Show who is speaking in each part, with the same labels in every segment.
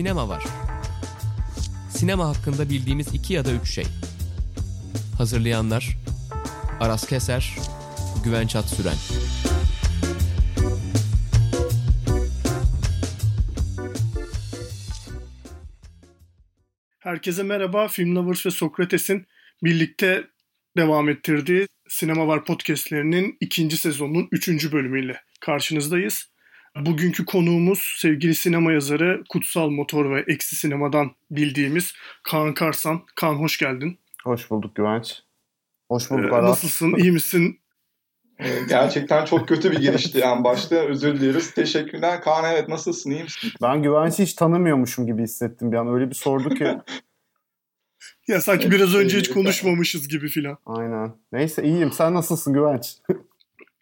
Speaker 1: Sinema var. Sinema hakkında bildiğimiz iki ya da üç şey. Hazırlayanlar Aras Keser, Güven Çat Süren.
Speaker 2: Herkese merhaba. Film Lovers ve Sokrates'in birlikte devam ettirdiği Sinema Var podcastlerinin ikinci sezonunun üçüncü bölümüyle karşınızdayız. Bugünkü konuğumuz sevgili sinema yazarı Kutsal Motor ve Eksi Sinema'dan bildiğimiz Kaan Karsan. Kaan hoş geldin.
Speaker 3: Hoş bulduk Güvenç. Hoş bulduk
Speaker 2: Ee,
Speaker 3: Aras.
Speaker 2: nasılsın? İyi misin?
Speaker 4: Ee, Gerçekten çok kötü bir girişti yani başta özür dileriz. Teşekkürler. Kaan evet nasılsın iyi misin?
Speaker 3: Ben Güvenç'i hiç tanımıyormuşum gibi hissettim bir an. Öyle bir sordu ki.
Speaker 2: Ya sanki biraz önce hiç konuşmamışız gibi filan.
Speaker 3: Aynen. Neyse iyiyim. Sen nasılsın Güvenç?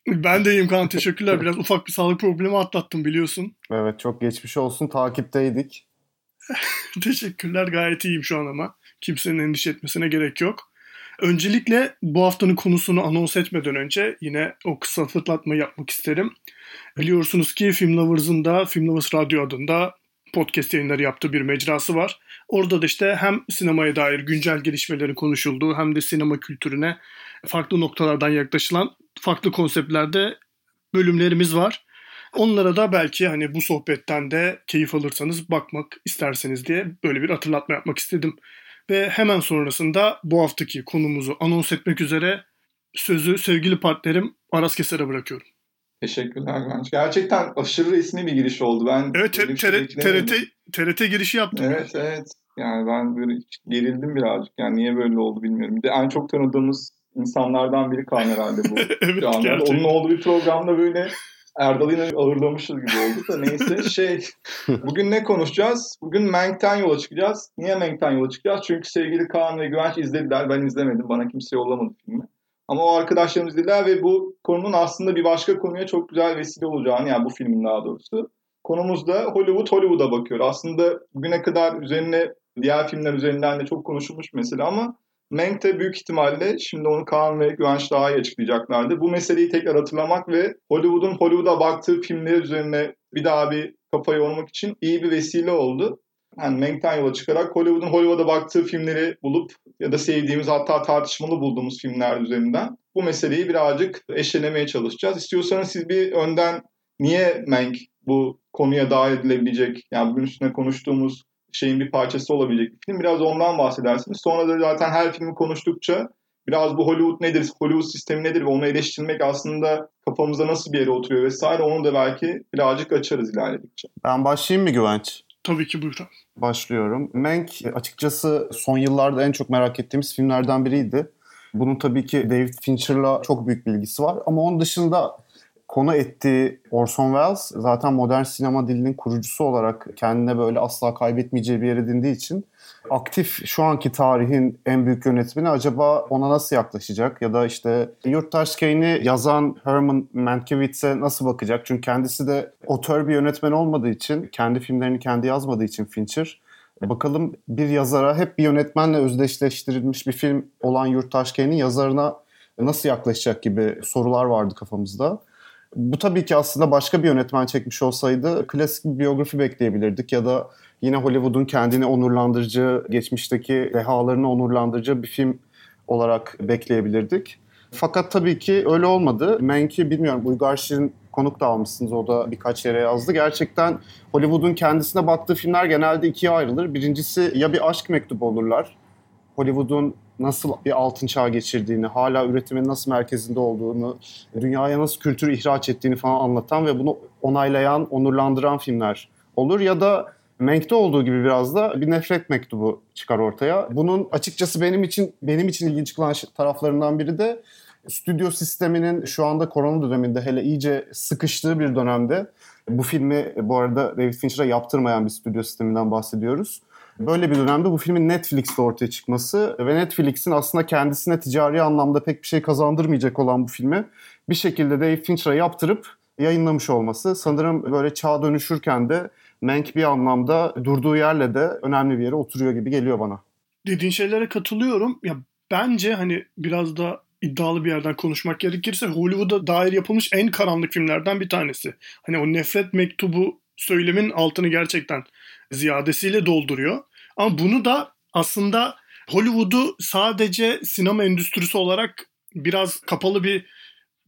Speaker 2: Ben de iyiyim Kaan. Teşekkürler. Biraz ufak bir sağlık problemi atlattım biliyorsun.
Speaker 3: evet çok geçmiş olsun. Takipteydik.
Speaker 2: Teşekkürler. Gayet iyiyim şu an ama. Kimsenin endişe etmesine gerek yok. Öncelikle bu haftanın konusunu anons etmeden önce yine o kısa fırlatmayı yapmak isterim. Biliyorsunuz ki Film Lovers'ın da Film Lovers Radyo adında podcast yayınları yaptığı bir mecrası var. Orada da işte hem sinemaya dair güncel gelişmelerin konuşulduğu hem de sinema kültürüne farklı noktalardan yaklaşılan farklı konseptlerde bölümlerimiz var. Onlara da belki hani bu sohbetten de keyif alırsanız bakmak isterseniz diye böyle bir hatırlatma yapmak istedim. Ve hemen sonrasında bu haftaki konumuzu anons etmek üzere sözü sevgili partnerim Aras Keser'e bırakıyorum.
Speaker 4: Teşekkürler Güvenç. Gerçekten aşırı resmi bir giriş oldu. Ben
Speaker 2: Evet TRT. TRT, TRT girişi yaptım.
Speaker 4: Evet evet. Yani ben böyle gerildim birazcık. Yani niye böyle oldu bilmiyorum. Bir de en çok tanıdığımız insanlardan biri Kaan herhalde bu.
Speaker 2: evet
Speaker 4: anda.
Speaker 2: gerçekten.
Speaker 4: Onun olduğu bir programda böyle Erdal'ı yine ağırlamışız gibi oldu da neyse şey bugün ne konuşacağız? Bugün Mank'ten yola çıkacağız. Niye Mank'ten yola çıkacağız? Çünkü sevgili Kaan ve Güvenç izlediler. Ben izlemedim. Bana kimse yollamadı filmi. Ama o arkadaşlarım izlediler ve bu konunun aslında bir başka konuya çok güzel vesile olacağını yani bu filmin daha doğrusu. Konumuz da Hollywood Hollywood'a bakıyor. Aslında bugüne kadar üzerine diğer filmler üzerinden de çok konuşulmuş mesela ama Mank de büyük ihtimalle şimdi onu Kaan ve Güvenç daha iyi açıklayacaklardı. Bu meseleyi tekrar hatırlamak ve Hollywood'un Hollywood'a baktığı filmler üzerine bir daha bir kafa yormak için iyi bir vesile oldu. Yani Mank'ten yola çıkarak Hollywood'un Hollywood'a baktığı filmleri bulup ya da sevdiğimiz hatta tartışmalı bulduğumuz filmler üzerinden bu meseleyi birazcık eşelemeye çalışacağız. İstiyorsanız siz bir önden niye Mank bu konuya dahil edilebilecek yani bugün üstüne konuştuğumuz şeyin bir parçası olabilecek bir film. Biraz ondan bahsedersiniz. Sonra da zaten her filmi konuştukça biraz bu Hollywood nedir, Hollywood sistemi nedir ve onu eleştirmek aslında kafamızda nasıl bir yere oturuyor vesaire onu da belki birazcık açarız ilerledikçe.
Speaker 3: Ben başlayayım mı Güvenç?
Speaker 2: Tabii ki buyurun.
Speaker 3: Başlıyorum. Mank açıkçası son yıllarda en çok merak ettiğimiz filmlerden biriydi. Bunun tabii ki David Fincher'la çok büyük bilgisi var. Ama onun dışında konu ettiği Orson Welles zaten modern sinema dilinin kurucusu olarak kendine böyle asla kaybetmeyeceği bir yer edindiği için aktif şu anki tarihin en büyük yönetmeni acaba ona nasıl yaklaşacak ya da işte Yurttaş Kane'i yazan Herman Mankiewicz'e nasıl bakacak? Çünkü kendisi de otör bir yönetmen olmadığı için, kendi filmlerini kendi yazmadığı için Fincher bakalım bir yazara hep bir yönetmenle özdeşleştirilmiş bir film olan Yurttaş Kane'in yazarına nasıl yaklaşacak gibi sorular vardı kafamızda. Bu tabii ki aslında başka bir yönetmen çekmiş olsaydı klasik bir biyografi bekleyebilirdik ya da yine Hollywood'un kendini onurlandırıcı, geçmişteki dehalarını onurlandırıcı bir film olarak bekleyebilirdik. Fakat tabii ki öyle olmadı. Menki bilmiyorum Uygar Şirin konuk da almışsınız. O da birkaç yere yazdı. Gerçekten Hollywood'un kendisine baktığı filmler genelde ikiye ayrılır. Birincisi ya bir aşk mektubu olurlar. Hollywood'un nasıl bir altın çağ geçirdiğini, hala üretimin nasıl merkezinde olduğunu, dünyaya nasıl kültür ihraç ettiğini falan anlatan ve bunu onaylayan, onurlandıran filmler olur. Ya da Mank'te olduğu gibi biraz da bir nefret mektubu çıkar ortaya. Bunun açıkçası benim için benim için ilginç kılan taraflarından biri de stüdyo sisteminin şu anda korona döneminde hele iyice sıkıştığı bir dönemde bu filmi bu arada David Fincher'a yaptırmayan bir stüdyo sisteminden bahsediyoruz. Böyle bir dönemde bu filmin Netflix'te ortaya çıkması ve Netflix'in aslında kendisine ticari anlamda pek bir şey kazandırmayacak olan bu filmi bir şekilde David Fincher'a yaptırıp yayınlamış olması sanırım böyle çağ dönüşürken de Mank bir anlamda durduğu yerle de önemli bir yere oturuyor gibi geliyor bana.
Speaker 2: Dediğin şeylere katılıyorum. Ya bence hani biraz da iddialı bir yerden konuşmak gerekirse Hollywood'a dair yapılmış en karanlık filmlerden bir tanesi. Hani o nefret mektubu söylemin altını gerçekten ziyadesiyle dolduruyor. Ama bunu da aslında Hollywood'u sadece sinema endüstrisi olarak biraz kapalı bir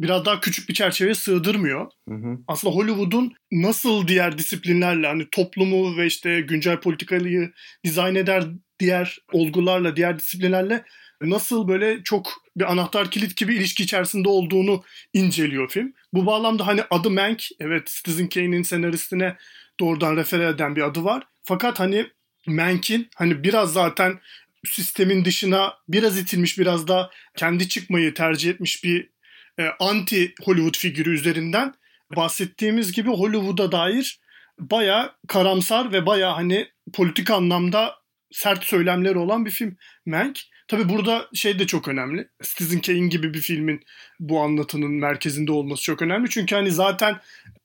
Speaker 2: biraz daha küçük bir çerçeveye sığdırmıyor. Hı hı. Aslında Hollywood'un nasıl diğer disiplinlerle hani toplumu ve işte güncel politikayı dizayn eder diğer olgularla, diğer disiplinlerle nasıl böyle çok bir anahtar kilit gibi ilişki içerisinde olduğunu inceliyor film. Bu bağlamda hani adı Mank, evet Citizen Kane'in senaristine doğrudan refer eden bir adı var. Fakat hani Mank'in hani biraz zaten sistemin dışına biraz itilmiş, biraz da kendi çıkmayı tercih etmiş bir e, anti Hollywood figürü üzerinden bahsettiğimiz gibi Hollywood'a dair baya karamsar ve baya hani politik anlamda sert söylemleri olan bir film Mank. Tabi burada şey de çok önemli. Citizen Kane gibi bir filmin bu anlatının merkezinde olması çok önemli. Çünkü hani zaten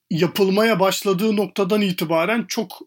Speaker 2: yapılmaya başladığı noktadan itibaren çok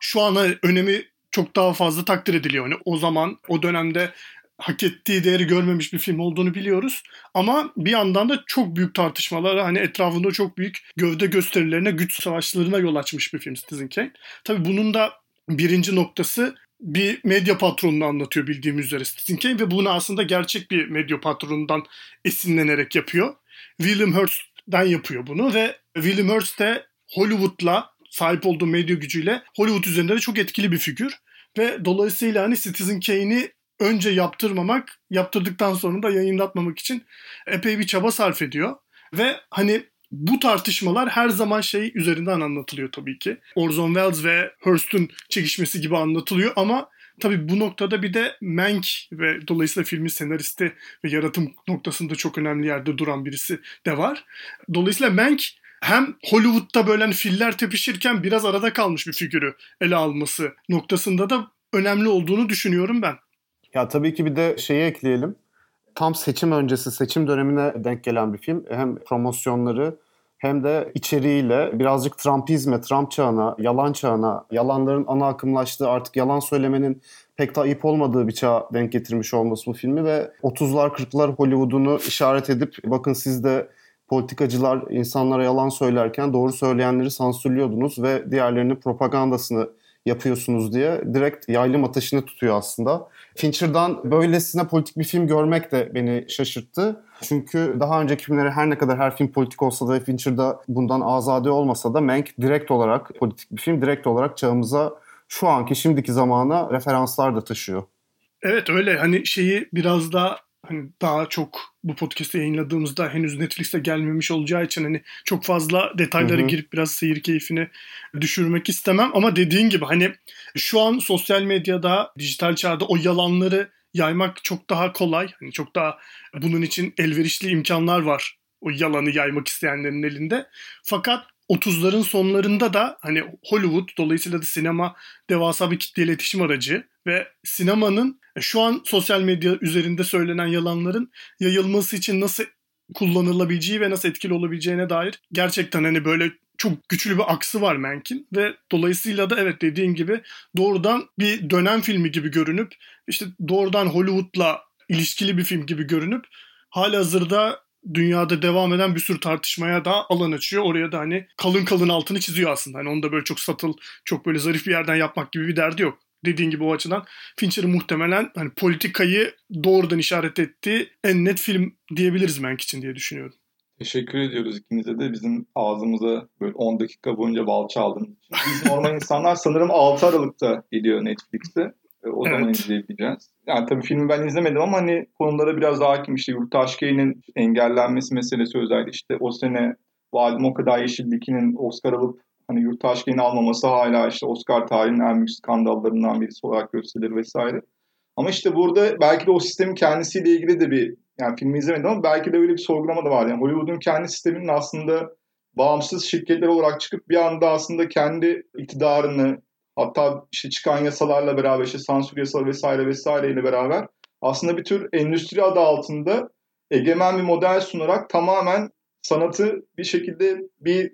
Speaker 2: şu ana önemi çok daha fazla takdir ediliyor. Hani o zaman o dönemde hak ettiği değeri görmemiş bir film olduğunu biliyoruz. Ama bir yandan da çok büyük tartışmalara hani etrafında çok büyük gövde gösterilerine, güç savaşlarına yol açmış bir film Citizen Kane. Tabii bunun da birinci noktası bir medya patronunu anlatıyor bildiğimiz üzere Citizen Kane ve bunu aslında gerçek bir medya patronundan esinlenerek yapıyor. William Hearst'den yapıyor bunu ve William Hearst de Hollywood'la sahip olduğu medya gücüyle Hollywood üzerinde de çok etkili bir figür. Ve dolayısıyla hani Citizen Kane'i önce yaptırmamak, yaptırdıktan sonra da yayınlatmamak için epey bir çaba sarf ediyor. Ve hani bu tartışmalar her zaman şey üzerinden anlatılıyor tabii ki. Orson Welles ve Hearst'ün çekişmesi gibi anlatılıyor ama tabii bu noktada bir de Mank ve dolayısıyla filmin senaristi ve yaratım noktasında çok önemli yerde duran birisi de var. Dolayısıyla Mank hem Hollywood'da böyle hani filler tepişirken biraz arada kalmış bir figürü ele alması noktasında da önemli olduğunu düşünüyorum ben.
Speaker 3: Ya tabii ki bir de şeyi ekleyelim. Tam seçim öncesi, seçim dönemine denk gelen bir film. Hem promosyonları hem de içeriğiyle birazcık Trumpizme, Trump çağına, yalan çağına, yalanların ana akımlaştığı artık yalan söylemenin pek de ayıp olmadığı bir çağa denk getirmiş olması bu filmi ve 30'lar 40'lar Hollywood'unu işaret edip bakın siz de politikacılar insanlara yalan söylerken doğru söyleyenleri sansürlüyordunuz ve diğerlerinin propagandasını yapıyorsunuz diye direkt yaylım ateşini tutuyor aslında. Fincher'dan böylesine politik bir film görmek de beni şaşırttı. Çünkü daha önceki filmleri her ne kadar her film politik olsa da Fincher'da bundan azade olmasa da Mank direkt olarak politik bir film. Direkt olarak çağımıza şu anki şimdiki zamana referanslar da taşıyor.
Speaker 2: Evet öyle hani şeyi biraz da hani daha çok bu podcast'ı yayınladığımızda henüz Netflix'te gelmemiş olacağı için hani çok fazla detaylara girip biraz seyir keyfini düşürmek istemem ama dediğin gibi hani şu an sosyal medyada, dijital çağda o yalanları yaymak çok daha kolay. Hani çok daha bunun için elverişli imkanlar var o yalanı yaymak isteyenlerin elinde. Fakat 30'ların sonlarında da hani Hollywood dolayısıyla da sinema devasa bir kitle iletişim aracı ve sinemanın şu an sosyal medya üzerinde söylenen yalanların yayılması için nasıl kullanılabileceği ve nasıl etkili olabileceğine dair gerçekten hani böyle çok güçlü bir aksı var Mank'in ve dolayısıyla da evet dediğin gibi doğrudan bir dönem filmi gibi görünüp işte doğrudan Hollywood'la ilişkili bir film gibi görünüp hali hazırda dünyada devam eden bir sürü tartışmaya da alan açıyor. Oraya da hani kalın kalın altını çiziyor aslında. Hani onu da böyle çok satıl, çok böyle zarif bir yerden yapmak gibi bir derdi yok. Dediğin gibi o açıdan Fincher'ın muhtemelen hani politikayı doğrudan işaret ettiği en net film diyebiliriz Mank için diye düşünüyorum.
Speaker 4: Teşekkür ediyoruz ikinize de bizim ağzımıza böyle 10 dakika boyunca bal çaldın. Biz normal insanlar sanırım 6 Aralık'ta geliyor Netflix'te. E, o evet. zaman izleyebileceğiz. Yani tabii filmi ben izlemedim ama hani konulara biraz daha hakim. İşte Yurttaş Key'nin engellenmesi meselesi özellikle işte o sene Vadim o kadar Yeşildiki'nin Oscar alıp hani Yurttaş Key'ini almaması hala işte Oscar tarihinin en büyük skandallarından birisi olarak gösterilir vesaire. Ama işte burada belki de o sistemin kendisiyle ilgili de bir yani filmi izlemedim ama belki de öyle bir sorgulama da var. Yani Hollywood'un kendi sisteminin aslında bağımsız şirketler olarak çıkıp bir anda aslında kendi iktidarını, Hatta işte çıkan yasalarla beraber işte sansür yasaları vesaire vesaireyle beraber aslında bir tür endüstri adı altında egemen bir model sunarak tamamen sanatı bir şekilde bir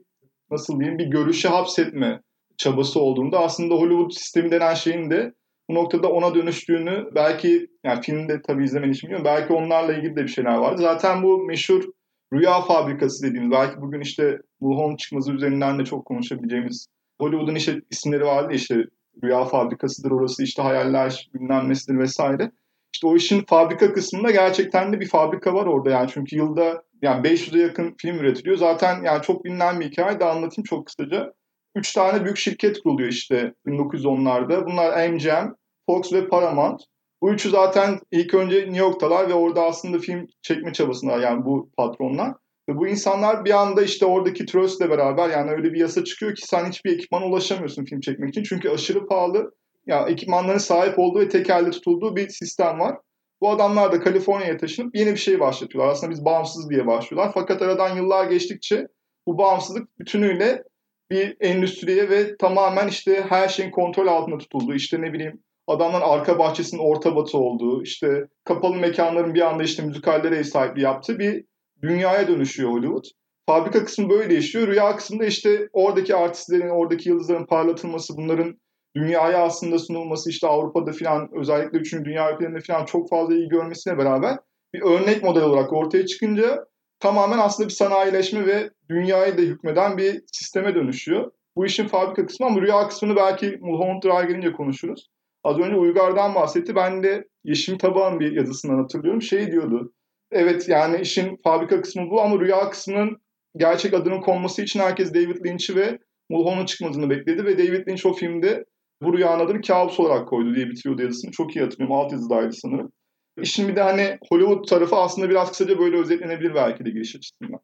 Speaker 4: nasıl diyeyim bir görüşe hapsetme çabası olduğunda aslında Hollywood sistemi denen şeyin de bu noktada ona dönüştüğünü belki yani filmde tabii izlemen için bilmiyorum belki onlarla ilgili de bir şeyler vardı. Zaten bu meşhur rüya fabrikası dediğimiz belki bugün işte Wuhan çıkması üzerinden de çok konuşabileceğimiz Hollywood'un işte isimleri vardı işte Rüya Fabrikası'dır orası işte hayaller bilmem vesaire. İşte o işin fabrika kısmında gerçekten de bir fabrika var orada yani çünkü yılda yani 500'e yakın film üretiliyor. Zaten yani çok bilinen bir hikaye de anlatayım çok kısaca. Üç tane büyük şirket kuruluyor işte 1910'larda. Bunlar MGM, Fox ve Paramount. Bu üçü zaten ilk önce New York'talar ve orada aslında film çekme çabasındalar yani bu patronlar. Ve bu insanlar bir anda işte oradaki Trust'le beraber yani öyle bir yasa çıkıyor ki sen hiçbir ekipmana ulaşamıyorsun film çekmek için. Çünkü aşırı pahalı ya ekipmanların sahip olduğu ve tek elde tutulduğu bir sistem var. Bu adamlar da Kaliforniya'ya taşınıp yeni bir şey başlatıyorlar. Aslında biz bağımsız diye başlıyorlar. Fakat aradan yıllar geçtikçe bu bağımsızlık bütünüyle bir endüstriye ve tamamen işte her şeyin kontrol altında tutulduğu, işte ne bileyim adamların arka bahçesinin orta batı olduğu, işte kapalı mekanların bir anda işte müzikallere sahipliği yaptığı bir dünyaya dönüşüyor Hollywood. Fabrika kısmı böyle değişiyor. Rüya kısmında işte oradaki artistlerin, oradaki yıldızların parlatılması, bunların dünyaya aslında sunulması işte Avrupa'da falan özellikle 3. Dünya ülkelerinde falan çok fazla iyi görmesine beraber bir örnek model olarak ortaya çıkınca tamamen aslında bir sanayileşme ve dünyayı da hükmeden bir sisteme dönüşüyor. Bu işin fabrika kısmı ama rüya kısmını belki Mulholland Drive gelince konuşuruz. Az önce Uygar'dan bahsetti. Ben de Yeşim Tabağ'ın bir yazısından hatırlıyorum. Şey diyordu. Evet yani işin fabrika kısmı bu ama rüya kısmının gerçek adının konması için herkes David Lynch'i ve Mulholland'ın çıkmasını bekledi ve David Lynch o filmde bu rüyanın adını kabus olarak koydu diye bitiriyordu yazısını. Çok iyi hatırlıyorum. Alt yazıdaydı sanırım. İşin bir de hani Hollywood tarafı aslında biraz kısaca böyle özetlenebilir belki de giriş açısından.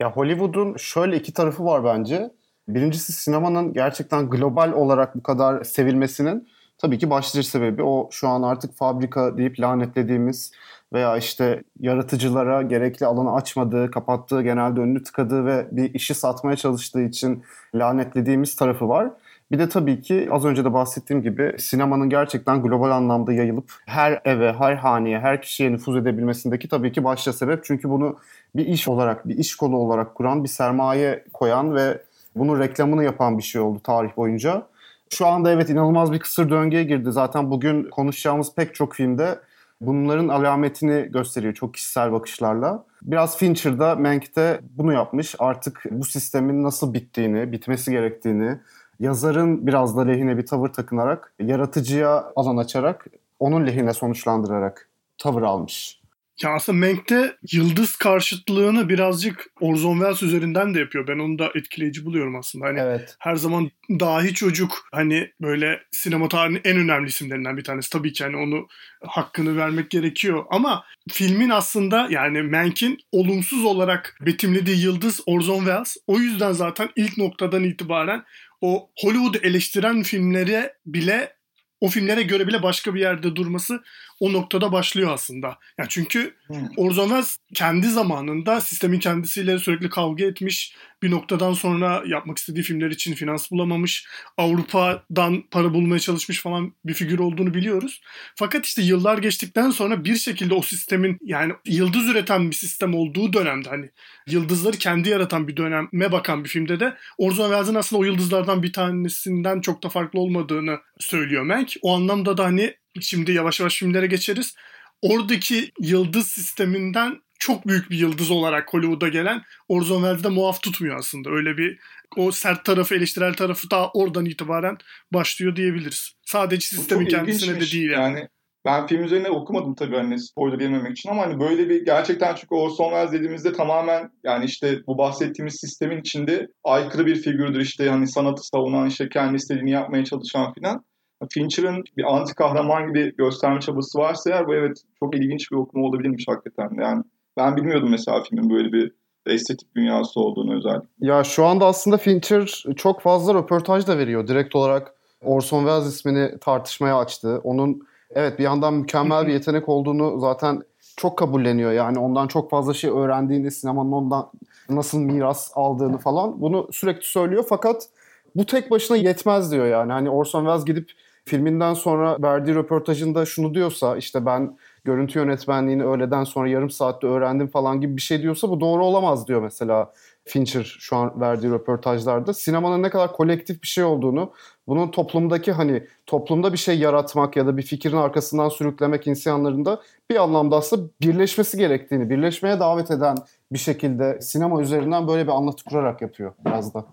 Speaker 3: Ya Hollywood'un şöyle iki tarafı var bence. Birincisi sinemanın gerçekten global olarak bu kadar sevilmesinin tabii ki başlıca sebebi o şu an artık fabrika deyip lanetlediğimiz veya işte yaratıcılara gerekli alanı açmadığı, kapattığı, genelde önünü tıkadığı ve bir işi satmaya çalıştığı için lanetlediğimiz tarafı var. Bir de tabii ki az önce de bahsettiğim gibi sinemanın gerçekten global anlamda yayılıp her eve, her haneye, her kişiye nüfuz edebilmesindeki tabii ki başta sebep. Çünkü bunu bir iş olarak, bir iş kolu olarak kuran, bir sermaye koyan ve bunun reklamını yapan bir şey oldu tarih boyunca. Şu anda evet inanılmaz bir kısır döngüye girdi. Zaten bugün konuşacağımız pek çok filmde bunların alametini gösteriyor çok kişisel bakışlarla. Biraz Fincher'da Mank'te bunu yapmış. Artık bu sistemin nasıl bittiğini, bitmesi gerektiğini, yazarın biraz da lehine bir tavır takınarak, yaratıcıya alan açarak, onun lehine sonuçlandırarak tavır almış.
Speaker 2: Ya aslında Mank'te yıldız karşıtlığını birazcık Orson Welles üzerinden de yapıyor. Ben onu da etkileyici buluyorum aslında. Hani
Speaker 3: evet.
Speaker 2: her zaman dahi çocuk hani böyle sinema tarihinin en önemli isimlerinden bir tanesi. Tabii ki hani onu hakkını vermek gerekiyor. Ama filmin aslında yani Mank'in olumsuz olarak betimlediği yıldız Orson Welles. O yüzden zaten ilk noktadan itibaren o Hollywood'u eleştiren filmlere bile o filmlere göre bile başka bir yerde durması o noktada başlıyor aslında. Yani çünkü hmm. Orson Welles kendi zamanında sistemin kendisiyle sürekli kavga etmiş. Bir noktadan sonra yapmak istediği filmler için finans bulamamış. Avrupa'dan para bulmaya çalışmış falan bir figür olduğunu biliyoruz. Fakat işte yıllar geçtikten sonra bir şekilde o sistemin yani yıldız üreten bir sistem olduğu dönemde hani yıldızları kendi yaratan bir döneme bakan bir filmde de Orson Welles'in aslında o yıldızlardan bir tanesinden çok da farklı olmadığını söylüyor Mank. O anlamda da hani şimdi yavaş yavaş filmlere geçeriz. Oradaki yıldız sisteminden çok büyük bir yıldız olarak Hollywood'a gelen Orson Welles'de muaf tutmuyor aslında. Öyle bir o sert tarafı, eleştirel tarafı da oradan itibaren başlıyor diyebiliriz. Sadece sistemin kendisine de değil yani. yani.
Speaker 4: Ben film üzerine okumadım tabii hani spoiler yememek için ama hani böyle bir gerçekten çünkü Orson Welles dediğimizde tamamen yani işte bu bahsettiğimiz sistemin içinde aykırı bir figürdür işte hani sanatı savunan işte kendi istediğini yapmaya çalışan filan. Fincher'ın bir anti kahraman gibi gösterme çabası varsa eğer bu evet çok ilginç bir okuma olabilirmiş hakikaten. Yani ben bilmiyordum mesela filmin böyle bir estetik dünyası olduğunu özellikle.
Speaker 3: Ya şu anda aslında Fincher çok fazla röportaj da veriyor. Direkt olarak Orson Welles ismini tartışmaya açtı. Onun evet bir yandan mükemmel bir yetenek olduğunu zaten çok kabulleniyor. Yani ondan çok fazla şey öğrendiğini, sinemanın ondan nasıl miras aldığını falan bunu sürekli söylüyor. Fakat bu tek başına yetmez diyor yani. Hani Orson Welles gidip filminden sonra verdiği röportajında şunu diyorsa işte ben görüntü yönetmenliğini öğleden sonra yarım saatte öğrendim falan gibi bir şey diyorsa bu doğru olamaz diyor mesela Fincher şu an verdiği röportajlarda. Sinemanın ne kadar kolektif bir şey olduğunu, bunun toplumdaki hani toplumda bir şey yaratmak ya da bir fikrin arkasından sürüklemek insanların da bir anlamda aslında birleşmesi gerektiğini, birleşmeye davet eden bir şekilde sinema üzerinden böyle bir anlatı kurarak yapıyor biraz da.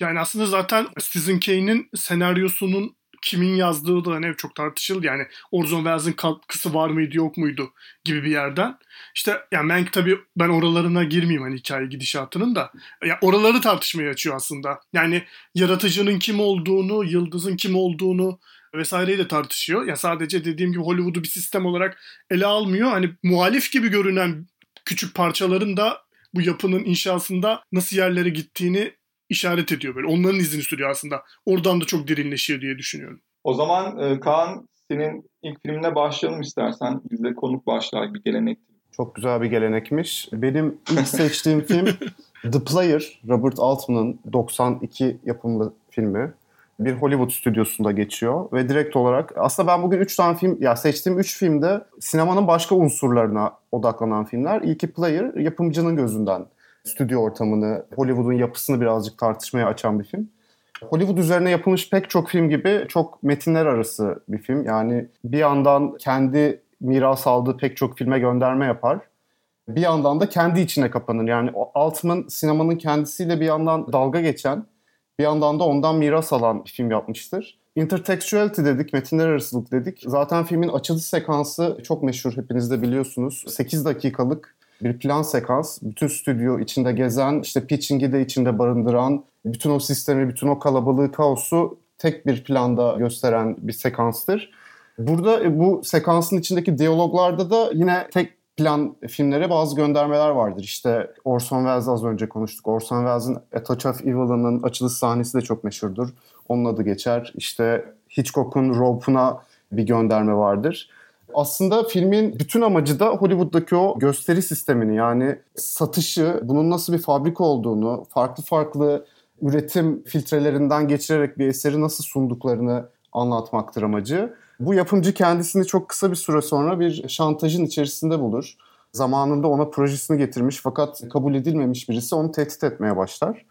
Speaker 2: Yani aslında zaten Citizen Kane'in senaryosunun kimin yazdığı da hani çok tartışıldı. Yani Orson Welles'in katkısı var mıydı yok muydu gibi bir yerden. İşte yani Mank tabii ben oralarına girmeyeyim hani hikaye gidişatının da. Ya oraları tartışmaya açıyor aslında. Yani yaratıcının kim olduğunu, yıldızın kim olduğunu vesaireyi de tartışıyor. Ya sadece dediğim gibi Hollywood'u bir sistem olarak ele almıyor. Hani muhalif gibi görünen küçük parçaların da bu yapının inşasında nasıl yerlere gittiğini işaret ediyor böyle. Onların izini sürüyor aslında. Oradan da çok derinleşiyor diye düşünüyorum.
Speaker 4: O zaman e, Kaan senin ilk filmine başlayalım istersen. Bizde konuk başlar bir gelenek.
Speaker 3: Çok güzel bir gelenekmiş. Benim ilk seçtiğim film The Player, Robert Altman'ın 92 yapımlı filmi. Bir Hollywood stüdyosunda geçiyor ve direkt olarak aslında ben bugün 3 tane film ya seçtiğim 3 filmde sinemanın başka unsurlarına odaklanan filmler. İlki Player yapımcının gözünden stüdyo ortamını, Hollywood'un yapısını birazcık tartışmaya açan bir film. Hollywood üzerine yapılmış pek çok film gibi çok metinler arası bir film. Yani bir yandan kendi miras aldığı pek çok filme gönderme yapar. Bir yandan da kendi içine kapanır. Yani Altman sinemanın kendisiyle bir yandan dalga geçen, bir yandan da ondan miras alan bir film yapmıştır. Intertextuality dedik, metinler arasılık dedik. Zaten filmin açılış sekansı çok meşhur hepiniz de biliyorsunuz. 8 dakikalık bir plan sekans. Bütün stüdyo içinde gezen, işte pitching'i de içinde barındıran, bütün o sistemi, bütün o kalabalığı, kaosu tek bir planda gösteren bir sekanstır. Burada e, bu sekansın içindeki diyaloglarda da yine tek plan filmlere bazı göndermeler vardır. İşte Orson Welles az önce konuştuk. Orson Welles'in A Touch of Evil'ının açılış sahnesi de çok meşhurdur. Onun adı geçer. İşte Hitchcock'un Rope'una bir gönderme vardır aslında filmin bütün amacı da Hollywood'daki o gösteri sistemini yani satışı, bunun nasıl bir fabrika olduğunu, farklı farklı üretim filtrelerinden geçirerek bir eseri nasıl sunduklarını anlatmaktır amacı. Bu yapımcı kendisini çok kısa bir süre sonra bir şantajın içerisinde bulur. Zamanında ona projesini getirmiş fakat kabul edilmemiş birisi onu tehdit etmeye başlar.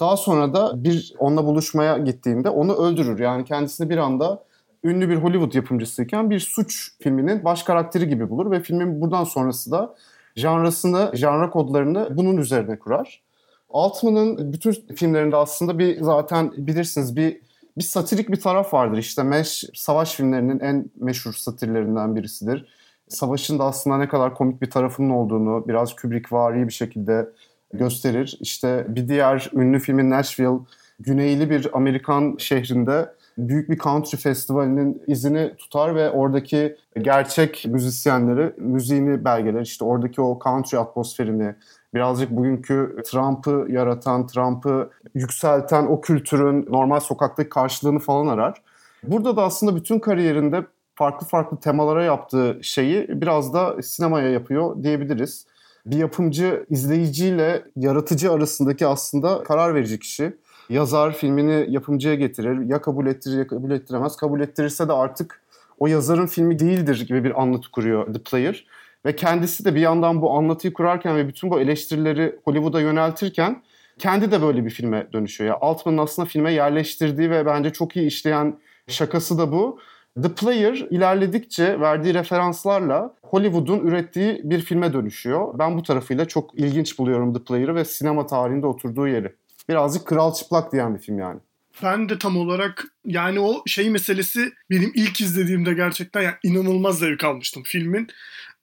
Speaker 3: Daha sonra da bir onunla buluşmaya gittiğinde onu öldürür. Yani kendisini bir anda ünlü bir Hollywood yapımcısıyken bir suç filminin baş karakteri gibi bulur ve filmin buradan sonrası da janrasını, janra kodlarını bunun üzerine kurar. Altman'ın bütün filmlerinde aslında bir zaten bilirsiniz bir bir satirik bir taraf vardır. İşte Mesh savaş filmlerinin en meşhur satirlerinden birisidir. Savaşın da aslında ne kadar komik bir tarafının olduğunu biraz Kubrick-vari bir şekilde gösterir. İşte bir diğer ünlü filmin Nashville, güneyli bir Amerikan şehrinde büyük bir country festivalinin izini tutar ve oradaki gerçek müzisyenleri, müziğini belgeler. İşte oradaki o country atmosferini, birazcık bugünkü Trump'ı yaratan, Trump'ı yükselten o kültürün normal sokaktaki karşılığını falan arar. Burada da aslında bütün kariyerinde farklı farklı temalara yaptığı şeyi biraz da sinemaya yapıyor diyebiliriz. Bir yapımcı izleyiciyle yaratıcı arasındaki aslında karar verici kişi yazar filmini yapımcıya getirir. Ya kabul ettirir ya kabul ettiremez. Kabul ettirirse de artık o yazarın filmi değildir gibi bir anlatı kuruyor The Player. Ve kendisi de bir yandan bu anlatıyı kurarken ve bütün bu eleştirileri Hollywood'a yöneltirken kendi de böyle bir filme dönüşüyor. Ya Altman'ın aslında filme yerleştirdiği ve bence çok iyi işleyen şakası da bu. The Player ilerledikçe verdiği referanslarla Hollywood'un ürettiği bir filme dönüşüyor. Ben bu tarafıyla çok ilginç buluyorum The Player'ı ve sinema tarihinde oturduğu yeri birazcık kral çıplak diyen bir film yani.
Speaker 2: Ben de tam olarak yani o şey meselesi benim ilk izlediğimde gerçekten yani inanılmaz zevk almıştım filmin.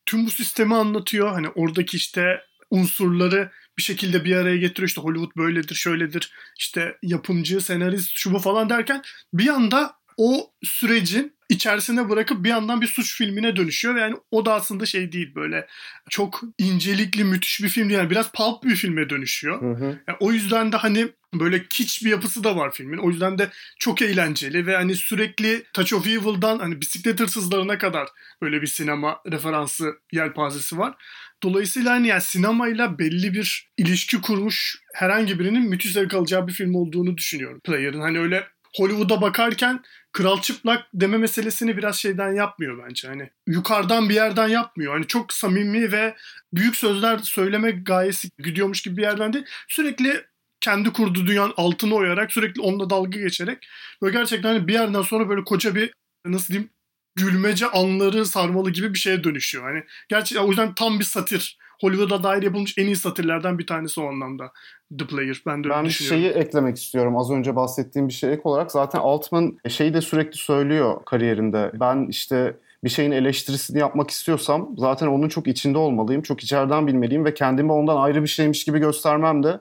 Speaker 2: Tüm bu sistemi anlatıyor. Hani oradaki işte unsurları bir şekilde bir araya getiriyor. İşte Hollywood böyledir, şöyledir. İşte yapımcı, senarist, şu bu falan derken bir anda o sürecin içerisine bırakıp bir yandan bir suç filmine dönüşüyor. Yani o da aslında şey değil böyle çok incelikli müthiş bir film değil. Yani biraz pulp bir filme dönüşüyor. Hı hı. Yani o yüzden de hani böyle kiç bir yapısı da var filmin. O yüzden de çok eğlenceli ve hani sürekli Touch of Evil'dan hani bisiklet hırsızlarına kadar böyle bir sinema referansı yelpazesi var. Dolayısıyla hani yani sinemayla belli bir ilişki kurmuş herhangi birinin müthiş zevk alacağı bir film olduğunu düşünüyorum. Player'ın hani öyle Hollywood'a bakarken kral çıplak deme meselesini biraz şeyden yapmıyor bence. Hani yukarıdan bir yerden yapmıyor. Hani çok samimi ve büyük sözler söyleme gayesi gidiyormuş gibi bir yerden değil. Sürekli kendi kurduğu dünyanın altını oyarak sürekli onunla dalga geçerek böyle gerçekten hani bir yerden sonra böyle koca bir nasıl diyeyim gülmece anları sarmalı gibi bir şeye dönüşüyor. Hani gerçekten o yüzden tam bir satir Hollywood'a dair yapılmış en iyi satırlardan bir tanesi o anlamda. The Player. Ben de öyle
Speaker 3: ben
Speaker 2: düşünüyorum.
Speaker 3: şeyi eklemek istiyorum. Az önce bahsettiğim bir şey ek olarak zaten Altman şeyi de sürekli söylüyor kariyerinde. Ben işte bir şeyin eleştirisini yapmak istiyorsam zaten onun çok içinde olmalıyım. Çok içeriden bilmeliyim ve kendimi ondan ayrı bir şeymiş gibi göstermem de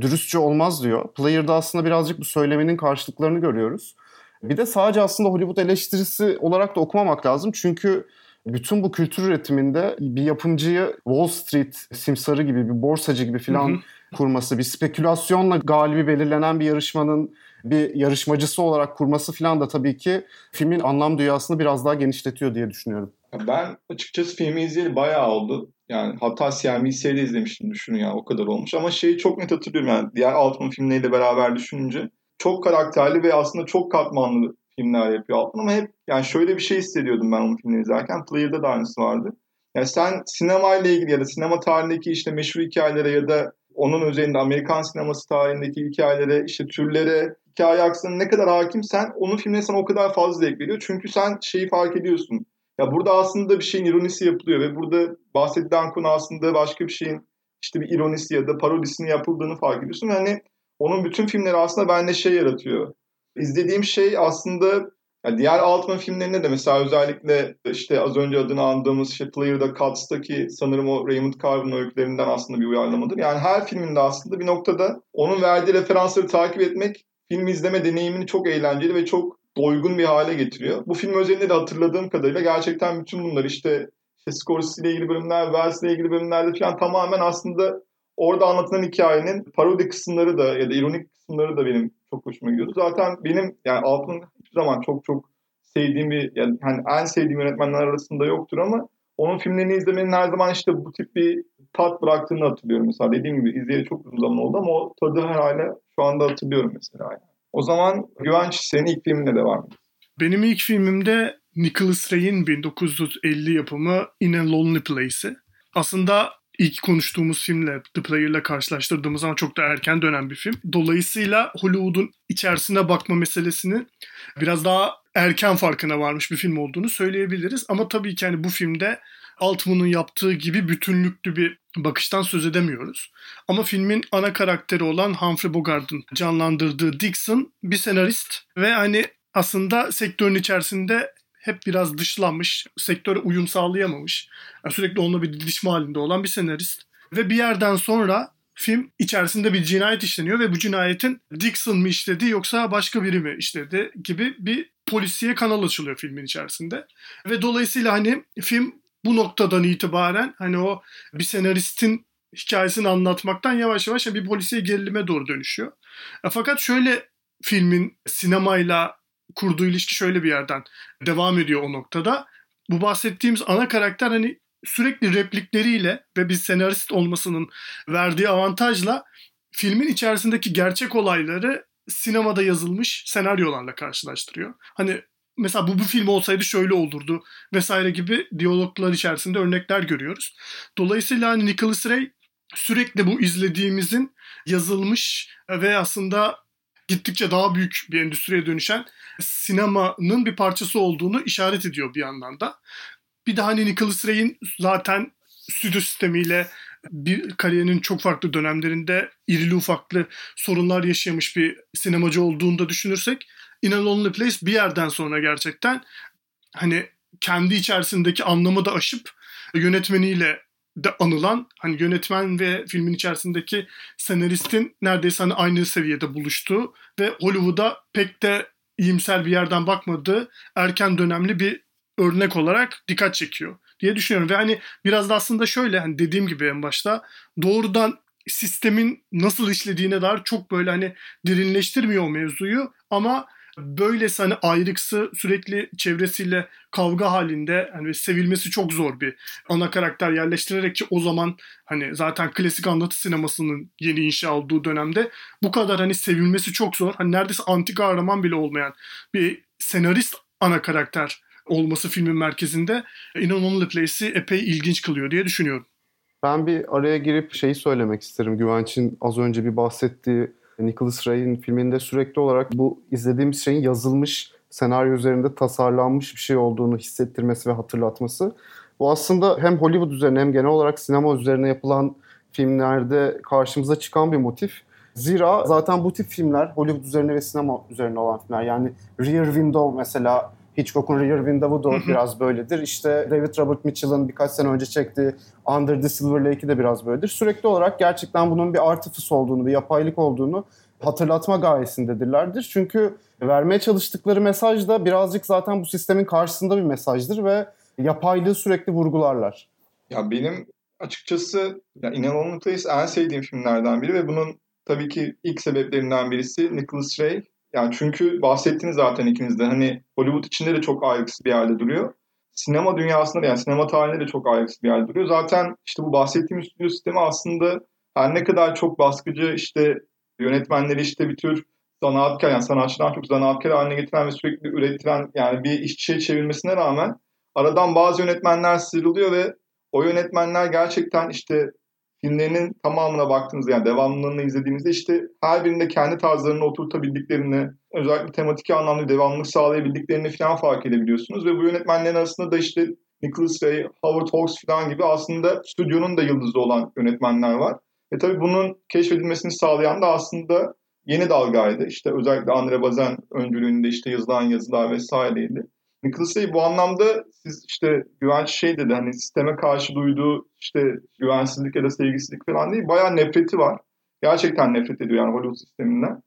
Speaker 3: dürüstçe olmaz diyor. Player'da aslında birazcık bu söylemenin karşılıklarını görüyoruz. Bir de sadece aslında Hollywood eleştirisi olarak da okumamak lazım. Çünkü bütün bu kültür üretiminde bir yapımcıyı Wall Street simsarı gibi bir borsacı gibi falan kurması, bir spekülasyonla galibi belirlenen bir yarışmanın bir yarışmacısı olarak kurması falan da tabii ki filmin anlam dünyasını biraz daha genişletiyor diye düşünüyorum.
Speaker 4: Ben açıkçası filmi izleyeli bayağı oldu. Yani hatta CNBC'de izlemiştim düşünün ya o kadar olmuş. Ama şeyi çok net hatırlıyorum yani diğer Altman filmleriyle beraber düşününce. Çok karakterli ve aslında çok katmanlı filmler yapıyor Altman ama hep yani şöyle bir şey hissediyordum ben onun filmini izlerken. Player'da da aynısı vardı. Yani sen sinemayla ilgili ya da sinema tarihindeki işte meşhur hikayelere ya da onun özelinde Amerikan sineması tarihindeki hikayelere, işte türlere, hikaye aksına ne kadar hakimsen onun filmine sana o kadar fazla zevk veriyor. Çünkü sen şeyi fark ediyorsun. Ya burada aslında bir şeyin ironisi yapılıyor ve burada bahsedilen konu aslında başka bir şeyin işte bir ironisi ya da parodisini yapıldığını fark ediyorsun. Yani onun bütün filmleri aslında bende şey yaratıyor. İzlediğim şey aslında yani diğer Altman filmlerinde de mesela özellikle işte az önce adını andığımız işte Player'da Cuts'taki sanırım o Raymond Carver'ın öykülerinden aslında bir uyarlamadır. Yani her filminde aslında bir noktada onun verdiği referansları takip etmek film izleme deneyimini çok eğlenceli ve çok doygun bir hale getiriyor. Bu film özelinde de hatırladığım kadarıyla gerçekten bütün bunlar işte, işte Scorsese ile ilgili bölümler, Wells ile ilgili bölümlerde falan tamamen aslında orada anlatılan hikayenin parodi kısımları da ya da ironik kısımları da benim çok hoşuma gidiyordu. Zaten benim yani Altın hiçbir zaman çok çok sevdiğim bir yani hani en sevdiğim yönetmenler arasında yoktur ama onun filmlerini izlemenin her zaman işte bu tip bir tat bıraktığını hatırlıyorum mesela. Dediğim gibi izleyeli çok uzun zaman oldu ama o tadı hala şu anda hatırlıyorum mesela. Yani. O zaman Güvenç senin ilk filminle devam edelim.
Speaker 2: Benim ilk filmimde Nicholas Ray'in 1950 yapımı In a Lonely Place'i. Aslında ilk konuştuğumuz filmle The Player'la karşılaştırdığımız zaman çok da erken dönem bir film. Dolayısıyla Hollywood'un içerisine bakma meselesini biraz daha erken farkına varmış bir film olduğunu söyleyebiliriz. Ama tabii ki hani bu filmde Altman'ın yaptığı gibi bütünlüklü bir bakıştan söz edemiyoruz. Ama filmin ana karakteri olan Humphrey Bogart'ın canlandırdığı Dixon bir senarist ve hani aslında sektörün içerisinde hep biraz dışlanmış, sektöre uyum sağlayamamış, yani sürekli onunla bir didişme halinde olan bir senarist. Ve bir yerden sonra film içerisinde bir cinayet işleniyor ve bu cinayetin Dixon mı işledi yoksa başka biri mi işledi gibi bir polisiye kanal açılıyor filmin içerisinde. Ve dolayısıyla hani film bu noktadan itibaren hani o bir senaristin hikayesini anlatmaktan yavaş yavaş bir polisiye gerilime doğru dönüşüyor. E, fakat şöyle filmin sinemayla kurduğu ilişki şöyle bir yerden devam ediyor o noktada. Bu bahsettiğimiz ana karakter hani sürekli replikleriyle ve bir senarist olmasının verdiği avantajla filmin içerisindeki gerçek olayları sinemada yazılmış senaryolarla karşılaştırıyor. Hani mesela bu bu film olsaydı şöyle olurdu vesaire gibi diyaloglar içerisinde örnekler görüyoruz. Dolayısıyla hani Nicholas Ray sürekli bu izlediğimizin yazılmış ve aslında gittikçe daha büyük bir endüstriye dönüşen sinemanın bir parçası olduğunu işaret ediyor bir yandan da. Bir de hani Nicholas Ray'in zaten stüdyo sistemiyle bir kariyerinin çok farklı dönemlerinde irili ufaklı sorunlar yaşamış bir sinemacı olduğunu da düşünürsek In a Lonely Place bir yerden sonra gerçekten hani kendi içerisindeki anlamı da aşıp yönetmeniyle de anılan hani yönetmen ve filmin içerisindeki senaristin neredeyse hani aynı seviyede buluştuğu ve Hollywood'a pek de iyimser bir yerden bakmadığı erken dönemli bir örnek olarak dikkat çekiyor diye düşünüyorum. Ve hani biraz da aslında şöyle hani dediğim gibi en başta doğrudan sistemin nasıl işlediğine dair çok böyle hani derinleştirmiyor o mevzuyu ama böyle hani ayrıksı sürekli çevresiyle kavga halinde hani sevilmesi çok zor bir ana karakter yerleştirerek ki o zaman hani zaten klasik anlatı sinemasının yeni inşa olduğu dönemde bu kadar hani sevilmesi çok zor. Hani neredeyse anti kahraman bile olmayan bir senarist ana karakter olması filmin merkezinde In a Lonely Place'i epey ilginç kılıyor diye düşünüyorum.
Speaker 3: Ben bir araya girip şeyi söylemek isterim. Güvenç'in az önce bir bahsettiği Nicholas Ray'in filminde sürekli olarak bu izlediğimiz şeyin yazılmış senaryo üzerinde tasarlanmış bir şey olduğunu hissettirmesi ve hatırlatması. Bu aslında hem Hollywood üzerine hem genel olarak sinema üzerine yapılan filmlerde karşımıza çıkan bir motif. Zira zaten bu tip filmler Hollywood üzerine ve sinema üzerine olan filmler. Yani Rear Window mesela Hitchcock'un Rear Window'u da biraz böyledir. İşte David Robert Mitchell'ın birkaç sene önce çektiği Under the Silver Lake'i de biraz böyledir. Sürekli olarak gerçekten bunun bir artifice olduğunu, bir yapaylık olduğunu hatırlatma gayesindedirlerdir. Çünkü vermeye çalıştıkları mesaj da birazcık zaten bu sistemin karşısında bir mesajdır ve yapaylığı sürekli vurgularlar.
Speaker 4: Ya benim açıkçası ya İnanılmaz en sevdiğim filmlerden biri ve bunun tabii ki ilk sebeplerinden birisi Nicholas Ray. Yani çünkü bahsettiniz zaten ikiniz de hani Hollywood içinde de çok ayrıksı bir yerde duruyor. Sinema dünyasında da yani sinema tarihinde de çok ayrıksı bir yerde duruyor. Zaten işte bu bahsettiğim stüdyo sistemi aslında her ne kadar çok baskıcı işte yönetmenleri işte bir tür zanaatkar yani sanatçıdan çok zanaatkar haline getiren ve sürekli üretilen yani bir işçiye çevirmesine rağmen aradan bazı yönetmenler sıyrılıyor ve o yönetmenler gerçekten işte filmlerinin tamamına baktığınızda yani devamlılığını izlediğinizde işte her birinde kendi tarzlarını oturtabildiklerini, özellikle tematik anlamda devamlılık sağlayabildiklerini falan fark edebiliyorsunuz. Ve bu yönetmenlerin arasında da işte Nicholas Ray, Howard Hawks falan gibi aslında stüdyonun da yıldızı olan yönetmenler var. Ve tabii bunun keşfedilmesini sağlayan da aslında yeni dalgaydı. İşte özellikle Andre Bazin öncülüğünde işte yazılan yazılar vesaireydi. Nicholas Ray bu anlamda siz işte güvenç şey dedi hani sisteme karşı duyduğu işte güvensizlik ya da sevgisizlik falan değil bayağı nefreti var. Gerçekten nefret ediyor yani Hollywood sisteminden.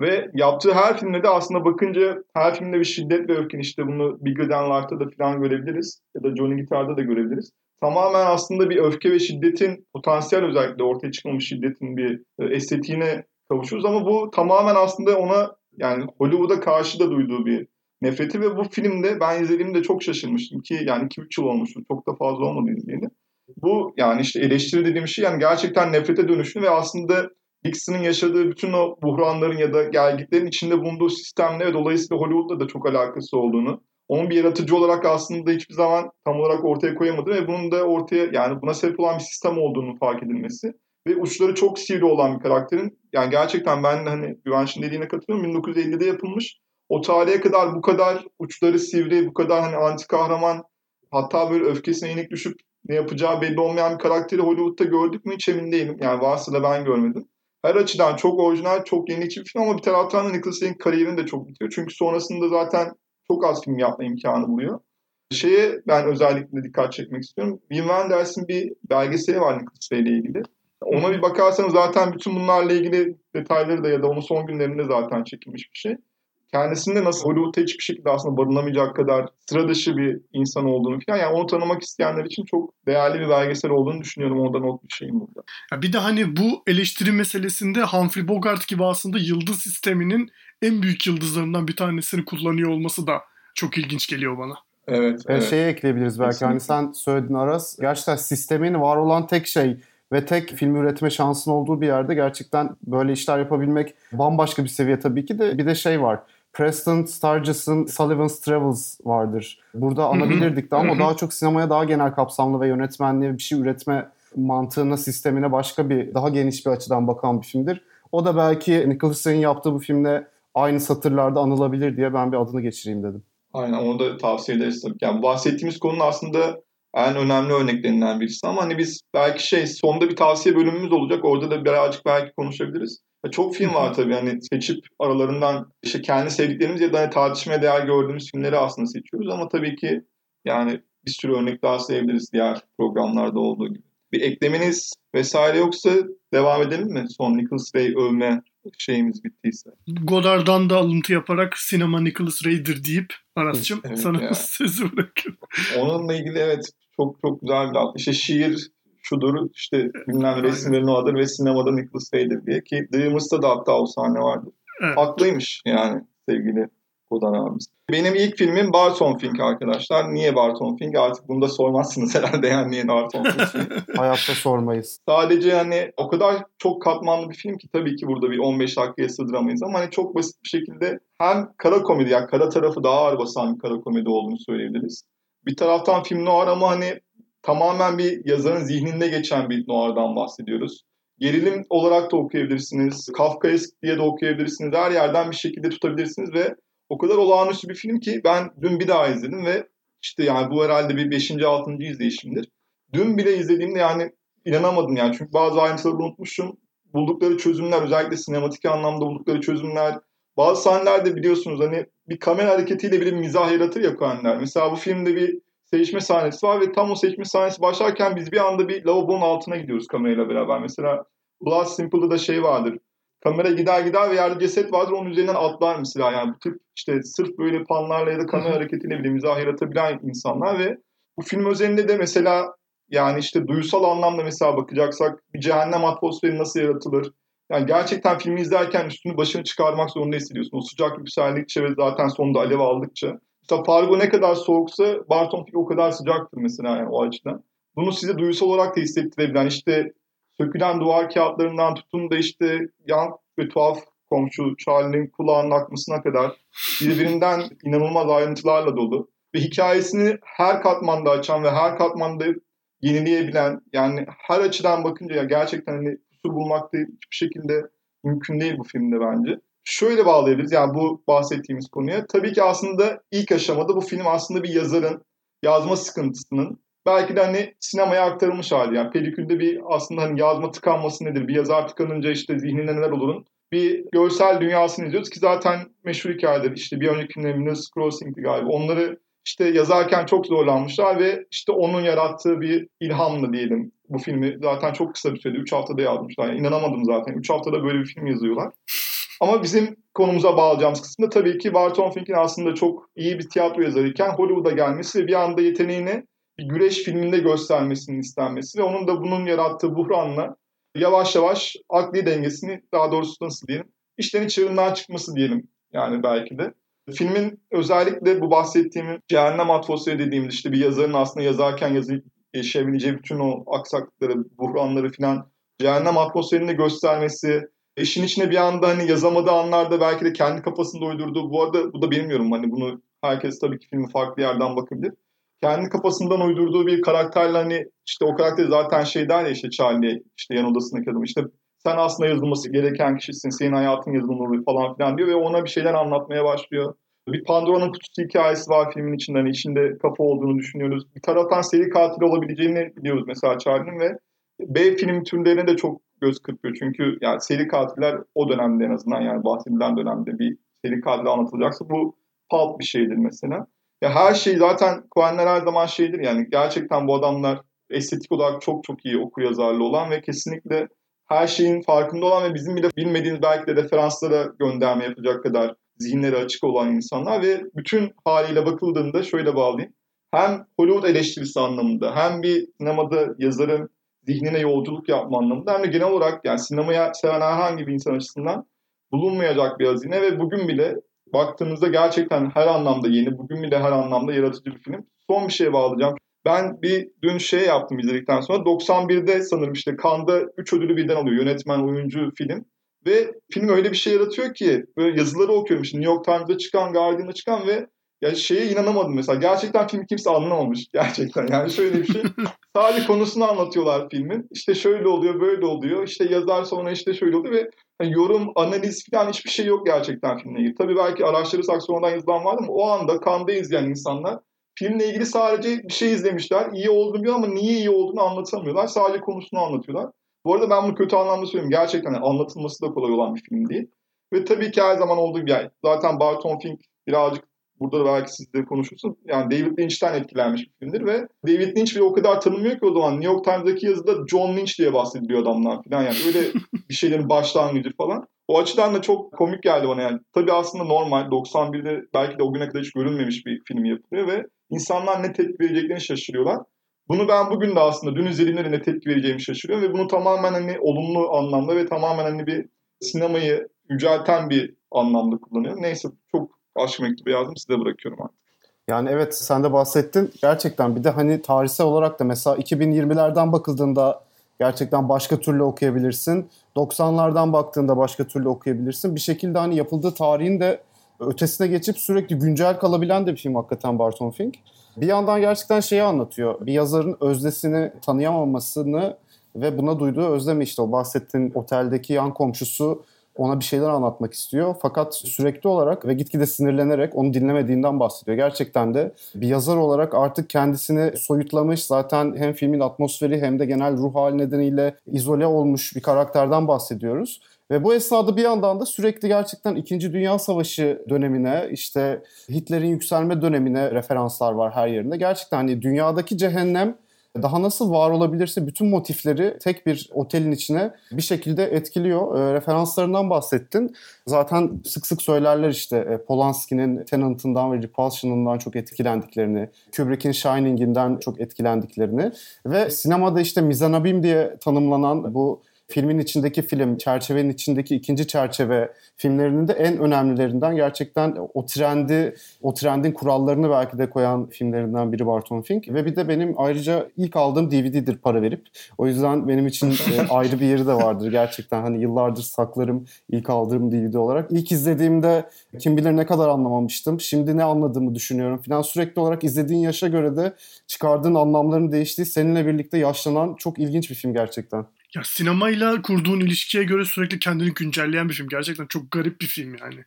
Speaker 4: Ve yaptığı her filmde de aslında bakınca her filmde bir şiddet ve öfken işte bunu Bigger Than da falan görebiliriz. Ya da Johnny Guitar'da da görebiliriz. Tamamen aslında bir öfke ve şiddetin potansiyel özellikle ortaya çıkmamış şiddetin bir e, estetiğine kavuşuyoruz. Ama bu tamamen aslında ona yani Hollywood'a karşı da duyduğu bir nefreti ve bu filmde ben izlediğimde çok şaşırmıştım ki yani 2-3 yıl olmuştu. Çok da fazla olmadı izleyeli. Bu yani işte eleştiri dediğim şey yani gerçekten nefrete dönüşünü ve aslında Dixon'ın yaşadığı bütün o buhranların ya da gelgitlerin içinde bulunduğu sistemle ve dolayısıyla Hollywood'la da çok alakası olduğunu, onun bir yaratıcı olarak aslında hiçbir zaman tam olarak ortaya koyamadı ve bunun da ortaya yani buna sebep olan bir sistem olduğunu fark edilmesi ve uçları çok sivri olan bir karakterin yani gerçekten ben hani Güvenç'in dediğine katılıyorum 1950'de yapılmış o tarihe kadar bu kadar uçları sivri, bu kadar hani anti kahraman hatta böyle öfkesine yenik düşüp ne yapacağı belli olmayan bir karakteri Hollywood'da gördük mü hiç emin değilim. Yani varsa da ben görmedim. Her açıdan çok orijinal, çok yenilikçi bir film ama bir taraftan da Nicholas Ray'in kariyerini de çok bitiyor. Çünkü sonrasında zaten çok az film yapma imkanı buluyor. Şeye ben özellikle dikkat çekmek istiyorum. Wim Wenders'in bir belgeseli var Nicholas Ray ile ilgili. Ona bir bakarsanız zaten bütün bunlarla ilgili detayları da ya da onun son günlerinde zaten çekilmiş bir şey kendisinde nasıl Hollywood'da hiçbir şekilde aslında barınamayacak kadar sıra dışı bir insan olduğunu falan yani onu tanımak isteyenler için çok değerli bir belgesel olduğunu düşünüyorum. Oradan not bir şeyim burada.
Speaker 2: Ya bir de hani bu eleştiri meselesinde Humphrey Bogart gibi aslında yıldız sisteminin en büyük yıldızlarından bir tanesini kullanıyor olması da çok ilginç geliyor bana.
Speaker 4: Evet. evet.
Speaker 3: Şeye ekleyebiliriz belki. Kesinlikle. Hani sen söyledin Aras. Gerçekten sistemin var olan tek şey ve tek film üretme şansın olduğu bir yerde gerçekten böyle işler yapabilmek bambaşka bir seviye tabii ki de bir de şey var. Preston Sturges'ın Sullivan's Travels vardır. Burada anabilirdik de ama daha çok sinemaya daha genel kapsamlı ve yönetmenliğe bir şey üretme mantığına, sistemine başka bir, daha geniş bir açıdan bakan bir filmdir. O da belki Nicholas Ray'in yaptığı bu filmde aynı satırlarda anılabilir diye ben bir adını geçireyim dedim.
Speaker 4: Aynen onu da tavsiye ederiz tabii. Yani bahsettiğimiz konunun aslında en önemli örneklerinden birisi ama hani biz belki şey sonda bir tavsiye bölümümüz olacak. Orada da birazcık belki konuşabiliriz. Çok film var tabii hani seçip aralarından işte kendi sevdiklerimiz ya da hani tartışmaya değer gördüğümüz filmleri aslında seçiyoruz ama tabii ki yani bir sürü örnek daha sayabiliriz diğer programlarda olduğu gibi. Bir eklemeniz vesaire yoksa devam edelim mi? Son Nicholas Ray övme şeyimiz bittiyse.
Speaker 2: Godard'dan da alıntı yaparak sinema Nicholas Ray'dir deyip Aras'cığım evet, sana ya. sözü bırakıyorum.
Speaker 4: Onunla ilgili evet çok çok güzel bir alt. İşte şiir şudur işte bilmem resimlerin odur ve sinemada Nicholas Ray'dir diye ki Dreamers'ta da hatta o sahne vardı. Evet. Haklıymış yani sevgili Kodan abimiz. Benim ilk filmim Barton Fink arkadaşlar. Niye Barton Fink? Artık bunu da sormazsınız herhalde yani niye Barton Fink.
Speaker 3: Hayatta sormayız.
Speaker 4: Sadece hani o kadar çok katmanlı bir film ki tabii ki burada bir 15 dakikaya sığdıramayız ama hani çok basit bir şekilde hem kara komedi yani kara tarafı daha ağır basan bir kara komedi olduğunu söyleyebiliriz. Bir taraftan film noir ama hani tamamen bir yazarın zihninde geçen bir noir'dan bahsediyoruz. Gerilim olarak da okuyabilirsiniz. Kafkaesk diye de okuyabilirsiniz. Her yerden bir şekilde tutabilirsiniz ve o kadar olağanüstü bir film ki ben dün bir daha izledim ve İşte yani bu herhalde bir 5. 6. izleyişimdir. Dün bile izlediğimde yani inanamadım yani. Çünkü bazı ayrıntıları unutmuşum. Buldukları çözümler özellikle sinematik anlamda buldukları çözümler. Bazı sahnelerde biliyorsunuz hani bir kamera hareketiyle bile bir mizah yaratır ya Coen'ler. Mesela bu filmde bir seçme sahnesi var ve tam o seçme sahnesi başlarken biz bir anda bir lavabonun altına gidiyoruz kamerayla beraber. Mesela Blood Simple'da da şey vardır. Kamera gider gider ve yerde ceset vardır onun üzerinden atlar mesela. Yani bu tip işte sırf böyle panlarla ya da kamera hareketiyle bile mizah yaratabilen insanlar ve bu film üzerinde de mesela yani işte duysal anlamda mesela bakacaksak bir cehennem atmosferi nasıl yaratılır? Yani gerçekten filmi izlerken üstünü başını çıkarmak zorunda hissediyorsun. O sıcak yükseldikçe ve zaten sonunda alev aldıkça. Mesela Fargo ne kadar soğuksa Barton Fink o kadar sıcaktır mesela yani o açıdan. Bunu size duysal olarak da hissettirebilen işte sökülen duvar kağıtlarından tutun da işte yan ve tuhaf komşu Charlie'nin kulağının akmasına kadar birbirinden inanılmaz ayrıntılarla dolu. Ve hikayesini her katmanda açan ve her katmanda yenileyebilen yani her açıdan bakınca ya gerçekten hani kusur bulmak da hiçbir şekilde mümkün değil bu filmde bence. Şöyle bağlayabiliriz yani bu bahsettiğimiz konuya. Tabii ki aslında ilk aşamada bu film aslında bir yazarın yazma sıkıntısının belki de hani sinemaya aktarılmış hali. Yani pelikülde bir aslında hani yazma tıkanması nedir? Bir yazar tıkanınca işte zihninde neler olurun? Bir görsel dünyasını izliyoruz ki zaten meşhur hikayedir. İşte bir önceki filmde Crossing'di galiba. Onları işte yazarken çok zorlanmışlar ve işte onun yarattığı bir ilhamla diyelim bu filmi zaten çok kısa bir sürede 3 haftada yazmışlar. Yani inanamadım zaten. 3 haftada böyle bir film yazıyorlar. Ama bizim konumuza bağlayacağımız kısımda tabii ki Barton Fink'in aslında çok iyi bir tiyatro yazarıyken Hollywood'a gelmesi ve bir anda yeteneğini bir güreş filminde göstermesinin istenmesi ve onun da bunun yarattığı buhranla yavaş yavaş akli dengesini daha doğrusu nasıl diyelim işlerin çığırından çıkması diyelim yani belki de. Filmin özellikle bu bahsettiğim cehennem atmosferi dediğimiz işte bir yazarın aslında yazarken yazı yaşayabileceği bütün o aksaklıkları, buhranları filan cehennem atmosferinde göstermesi, işin içine bir anda hani yazamadığı anlarda belki de kendi kafasında uydurduğu, bu arada bu da bilmiyorum hani bunu herkes tabii ki filmi farklı yerden bakabilir. Kendi kafasından uydurduğu bir karakterle hani işte o karakter zaten şey der ya işte Charlie işte yan odasındaki adam işte sen aslında yazılması gereken kişisin, senin hayatın yazılmalı falan filan diyor ve ona bir şeyler anlatmaya başlıyor. Bir Pandora'nın kutusu hikayesi var filmin içinde. Hani içinde kafa olduğunu düşünüyoruz. Bir taraftan seri katil olabileceğini biliyoruz mesela Charlie'nin ve B film türlerine de çok göz kırpıyor. Çünkü yani seri katiller o dönemde en azından yani bahsedilen dönemde bir seri katil anlatılacaksa bu pulp bir şeydir mesela. Ya her şey zaten Coen'ler her zaman şeydir yani gerçekten bu adamlar estetik olarak çok çok iyi okur yazarlı olan ve kesinlikle her şeyin farkında olan ve bizim bile bilmediğimiz belki de referanslara gönderme yapacak kadar zihinleri açık olan insanlar ve bütün haliyle bakıldığında şöyle bağlayayım. Hem Hollywood eleştirisi anlamında hem bir sinemada yazarın zihnine yolculuk yapma anlamında hem de genel olarak yani sinemaya seven herhangi bir insan açısından bulunmayacak bir hazine ve bugün bile baktığınızda gerçekten her anlamda yeni, bugün bile her anlamda yaratıcı bir film. Son bir şeye bağlayacağım. Ben bir dün şey yaptım izledikten sonra 91'de sanırım işte Cannes'da 3 ödülü birden alıyor. Yönetmen, oyuncu, film. Ve film öyle bir şey yaratıyor ki böyle yazıları okuyorum işte New York Times'da çıkan, Guardian'da çıkan ve ya şeye inanamadım mesela. Gerçekten film kimse anlamamış gerçekten. Yani şöyle bir şey. Sadece konusunu anlatıyorlar filmin. İşte şöyle oluyor, böyle oluyor. İşte yazar sonra işte şöyle oluyor ve yani yorum, analiz falan hiçbir şey yok gerçekten filmle ilgili. Tabii belki araştırırsak sonradan yazılan var ama o anda kanda izleyen insanlar filmle ilgili sadece bir şey izlemişler. İyi olduğunu biliyor ama niye iyi olduğunu anlatamıyorlar. Sadece konusunu anlatıyorlar. Bu arada ben bunu kötü anlamda söylüyorum. Gerçekten anlatılması da kolay olan bir film değil. Ve tabii ki her zaman olduğu gibi yani zaten Barton Fink birazcık burada da belki siz de konuşursun. Yani David Lynch'ten etkilenmiş bir filmdir ve David Lynch bile o kadar tanınmıyor ki o zaman. New York Times'daki yazıda John Lynch diye bahsediliyor adamdan falan yani. Öyle bir şeylerin başlangıcı falan. O açıdan da çok komik geldi bana yani. Tabii aslında normal 91'de belki de o güne kadar hiç görülmemiş bir film yapılıyor ve insanlar ne tepki vereceklerini şaşırıyorlar. Bunu ben bugün de aslında dün izlediğimde ne tepki vereceğimi şaşırıyorum ve bunu tamamen hani olumlu anlamda ve tamamen hani bir sinemayı yücelten bir anlamda kullanıyorum. Neyse çok aşk mektubu yazdım size bırakıyorum artık.
Speaker 3: Yani evet sen de bahsettin. Gerçekten bir de hani tarihsel olarak da mesela 2020'lerden bakıldığında gerçekten başka türlü okuyabilirsin. 90'lardan baktığında başka türlü okuyabilirsin. Bir şekilde hani yapıldığı tarihin de ötesine geçip sürekli güncel kalabilen de bir film hakikaten Barton Fink. Bir yandan gerçekten şeyi anlatıyor. Bir yazarın özdesini tanıyamamasını ve buna duyduğu özlemi işte o bahsettiğin oteldeki yan komşusu ona bir şeyler anlatmak istiyor. Fakat sürekli olarak ve gitgide sinirlenerek onu dinlemediğinden bahsediyor. Gerçekten de bir yazar olarak artık kendisini soyutlamış zaten hem filmin atmosferi hem de genel ruh hali nedeniyle izole olmuş bir karakterden bahsediyoruz. Ve bu esnada bir yandan da sürekli gerçekten 2. Dünya Savaşı dönemine, işte Hitler'in yükselme dönemine referanslar var her yerinde. Gerçekten hani dünyadaki cehennem daha nasıl var olabilirse bütün motifleri tek bir otelin içine bir şekilde etkiliyor. E, referanslarından bahsettin. Zaten sık sık söylerler işte e, Polanski'nin Tenant'ından ve Repulsion'ından çok etkilendiklerini, Kubrick'in Shining'inden çok etkilendiklerini ve sinemada işte mizanabim diye tanımlanan bu filmin içindeki film, çerçevenin içindeki ikinci çerçeve filmlerinin de en önemlilerinden gerçekten o trendi, o trendin kurallarını belki de koyan filmlerinden biri Barton Fink. Ve bir de benim ayrıca ilk aldığım DVD'dir para verip. O yüzden benim için e, ayrı bir yeri de vardır gerçekten. Hani yıllardır saklarım ilk aldığım DVD olarak. İlk izlediğimde kim bilir ne kadar anlamamıştım. Şimdi ne anladığımı düşünüyorum falan. Sürekli olarak izlediğin yaşa göre de çıkardığın anlamların değiştiği seninle birlikte yaşlanan çok ilginç bir film gerçekten.
Speaker 2: Ya sinemayla kurduğun ilişkiye göre sürekli kendini güncelleyen bir film. Gerçekten çok garip bir film yani.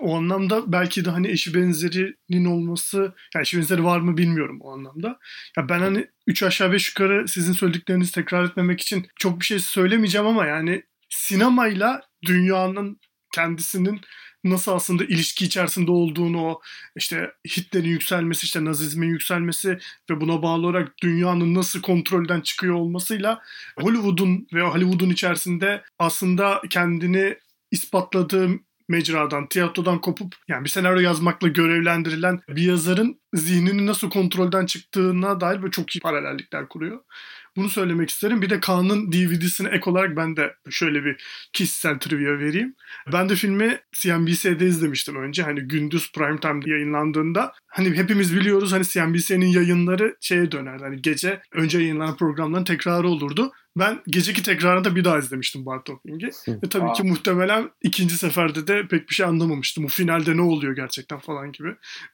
Speaker 2: O anlamda belki de hani eşi benzerinin olması, yani eşi benzeri var mı bilmiyorum o anlamda. Ya ben hani 3 aşağı 5 yukarı sizin söylediklerinizi tekrar etmemek için çok bir şey söylemeyeceğim ama yani sinemayla dünyanın kendisinin nasıl aslında ilişki içerisinde olduğunu o işte Hitler'in yükselmesi işte Nazizmin yükselmesi ve buna bağlı olarak dünyanın nasıl kontrolden çıkıyor olmasıyla Hollywood'un ve Hollywood'un içerisinde aslında kendini ispatladığı mecradan, tiyatrodan kopup yani bir senaryo yazmakla görevlendirilen bir yazarın zihninin nasıl kontrolden çıktığına dair böyle çok iyi paralellikler kuruyor. Bunu söylemek isterim. Bir de Kaan'ın DVD'sine ek olarak ben de şöyle bir kişisel trivia vereyim. Ben de filmi CNBC'de izlemiştim önce. Hani gündüz prime time yayınlandığında. Hani hepimiz biliyoruz hani CNBC'nin yayınları şeye döner. Hani gece önce yayınlanan programların tekrarı olurdu. Ben geceki tekrarını da bir daha izlemiştim Barton Fing'i. Ve tabii Aa. ki muhtemelen ikinci seferde de pek bir şey anlamamıştım. Bu finalde ne oluyor gerçekten falan gibi.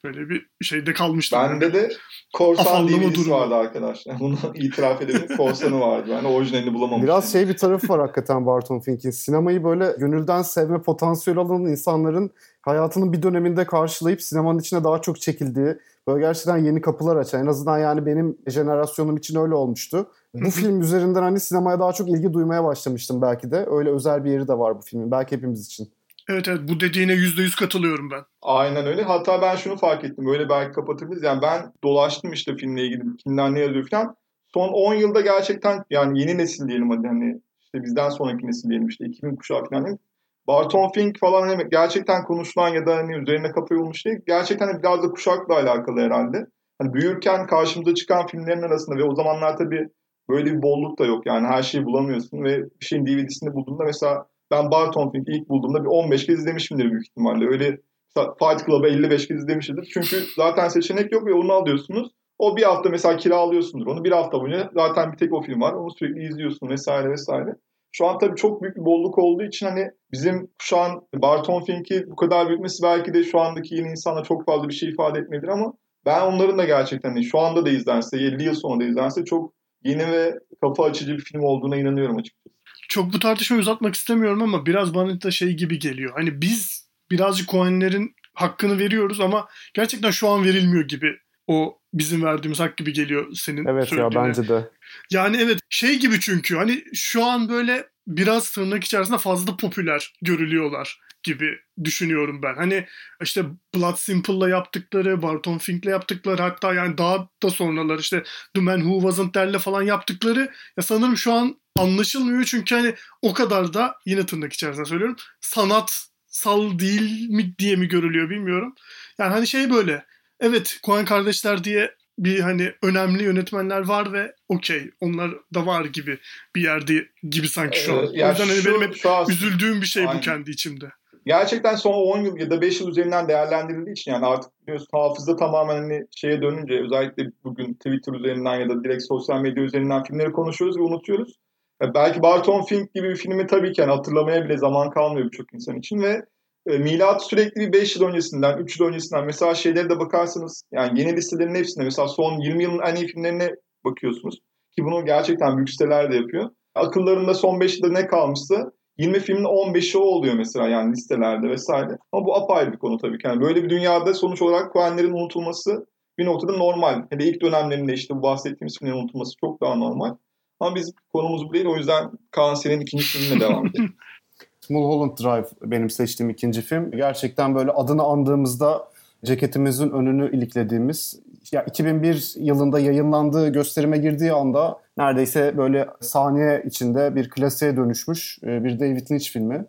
Speaker 2: Böyle bir şeyde kalmıştım.
Speaker 4: Bende yani. de Korsan DVD'si vardı arkadaşlar. Bunu itiraf edelim. Korsanı vardı. Yani orijinalini bulamamıştım.
Speaker 3: Biraz şey bir tarafı var hakikaten Barton Fink'in. Sinemayı böyle gönülden sevme potansiyeli olan insanların hayatının bir döneminde karşılayıp sinemanın içine daha çok çekildiği, böyle gerçekten yeni kapılar açan, en azından yani benim jenerasyonum için öyle olmuştu. Bu film üzerinden hani sinemaya daha çok ilgi duymaya başlamıştım belki de. Öyle özel bir yeri de var bu filmin. Belki hepimiz için.
Speaker 2: Evet evet bu dediğine yüzde yüz katılıyorum ben.
Speaker 4: Aynen öyle. Hatta ben şunu fark ettim. Böyle belki kapatabiliriz. Yani ben dolaştım işte filmle ilgili. Kimler ne yazıyor falan. Son 10 yılda gerçekten yani yeni nesil diyelim hadi hani işte bizden sonraki nesil diyelim işte 2000 kuşağı falan. Barton Fink falan hani gerçekten konuşulan ya da hani üzerine kafa yorulmuş değil. Gerçekten biraz da kuşakla alakalı herhalde. Hani büyürken karşımıza çıkan filmlerin arasında ve o zamanlar tabii böyle bir bolluk da yok. Yani her şeyi bulamıyorsun ve bir şeyin DVD'sini bulduğunda mesela ben Barton Fink'i ilk bulduğumda bir 15 kez izlemişimdir büyük ihtimalle. Öyle Fight Club'a 55 kez izlemişimdir. Çünkü zaten seçenek yok ve onu alıyorsunuz. O bir hafta mesela kiralıyorsundur onu. Bir hafta boyunca zaten bir tek o film var. Onu sürekli izliyorsun vesaire vesaire. Şu an tabii çok büyük bir bolluk olduğu için hani bizim şu an Barton Fink'i bu kadar büyütmesi belki de şu andaki yeni insana çok fazla bir şey ifade etmedir ama ben onların da gerçekten hani şu anda da izlense, 50 yıl sonra da izlense çok yeni ve kafa açıcı bir film olduğuna inanıyorum açıkçası.
Speaker 2: Çok bu tartışmayı uzatmak istemiyorum ama biraz bana da şey gibi geliyor. Hani biz birazcık Coen'lerin hakkını veriyoruz ama gerçekten şu an verilmiyor gibi o bizim verdiğimiz hak gibi geliyor senin
Speaker 3: Evet ya bence de.
Speaker 2: Yani evet şey gibi çünkü hani şu an böyle biraz tırnak içerisinde fazla popüler görülüyorlar gibi düşünüyorum ben. Hani işte Blood Simple'la yaptıkları, Barton Fink'le yaptıkları hatta yani daha da sonralar işte The Man Who Wasn't There'le falan yaptıkları ya sanırım şu an anlaşılmıyor çünkü hani o kadar da yine tırnak içerisinde söylüyorum sanatsal değil mi diye mi görülüyor bilmiyorum. Yani hani şey böyle evet Coen kardeşler diye bir hani önemli yönetmenler var ve okey onlar da var gibi bir yerde gibi sanki şu an. Ee, o yüzden hani benim hep üzüldüğüm bir şey aynen. bu kendi içimde.
Speaker 4: Gerçekten son 10 yıl ya da 5 yıl üzerinden değerlendirildiği için yani artık biliyorsun hafıza tamamen hani şeye dönünce özellikle bugün Twitter üzerinden ya da direkt sosyal medya üzerinden filmleri konuşuyoruz ve unutuyoruz. Ya belki Barton Fink gibi bir filmi tabii ki yani hatırlamaya bile zaman kalmıyor birçok insan için ve e, milat sürekli bir 5 yıl öncesinden, 3 yıl öncesinden mesela şeylere de bakarsanız yani yeni listelerin hepsinde mesela son 20 yılın en iyi filmlerine bakıyorsunuz. Ki bunu gerçekten büyük siteler de yapıyor. Akıllarında son 5 yılda ne kalmışsa 20 filmin 15'i o oluyor mesela yani listelerde vesaire. Ama bu apayrı bir konu tabii ki. Yani böyle bir dünyada sonuç olarak Coen'lerin unutulması bir noktada normal. Hele ilk dönemlerinde işte bu bahsettiğimiz filmlerin unutulması çok daha normal. Ama biz konumuz bu değil. O yüzden Kaan senin ikinci filmine devam edelim.
Speaker 3: Mulholland Drive benim seçtiğim ikinci film. Gerçekten böyle adını andığımızda ceketimizin önünü iliklediğimiz ya 2001 yılında yayınlandığı gösterime girdiği anda neredeyse böyle saniye içinde bir klasiğe dönüşmüş e, bir David Lynch filmi.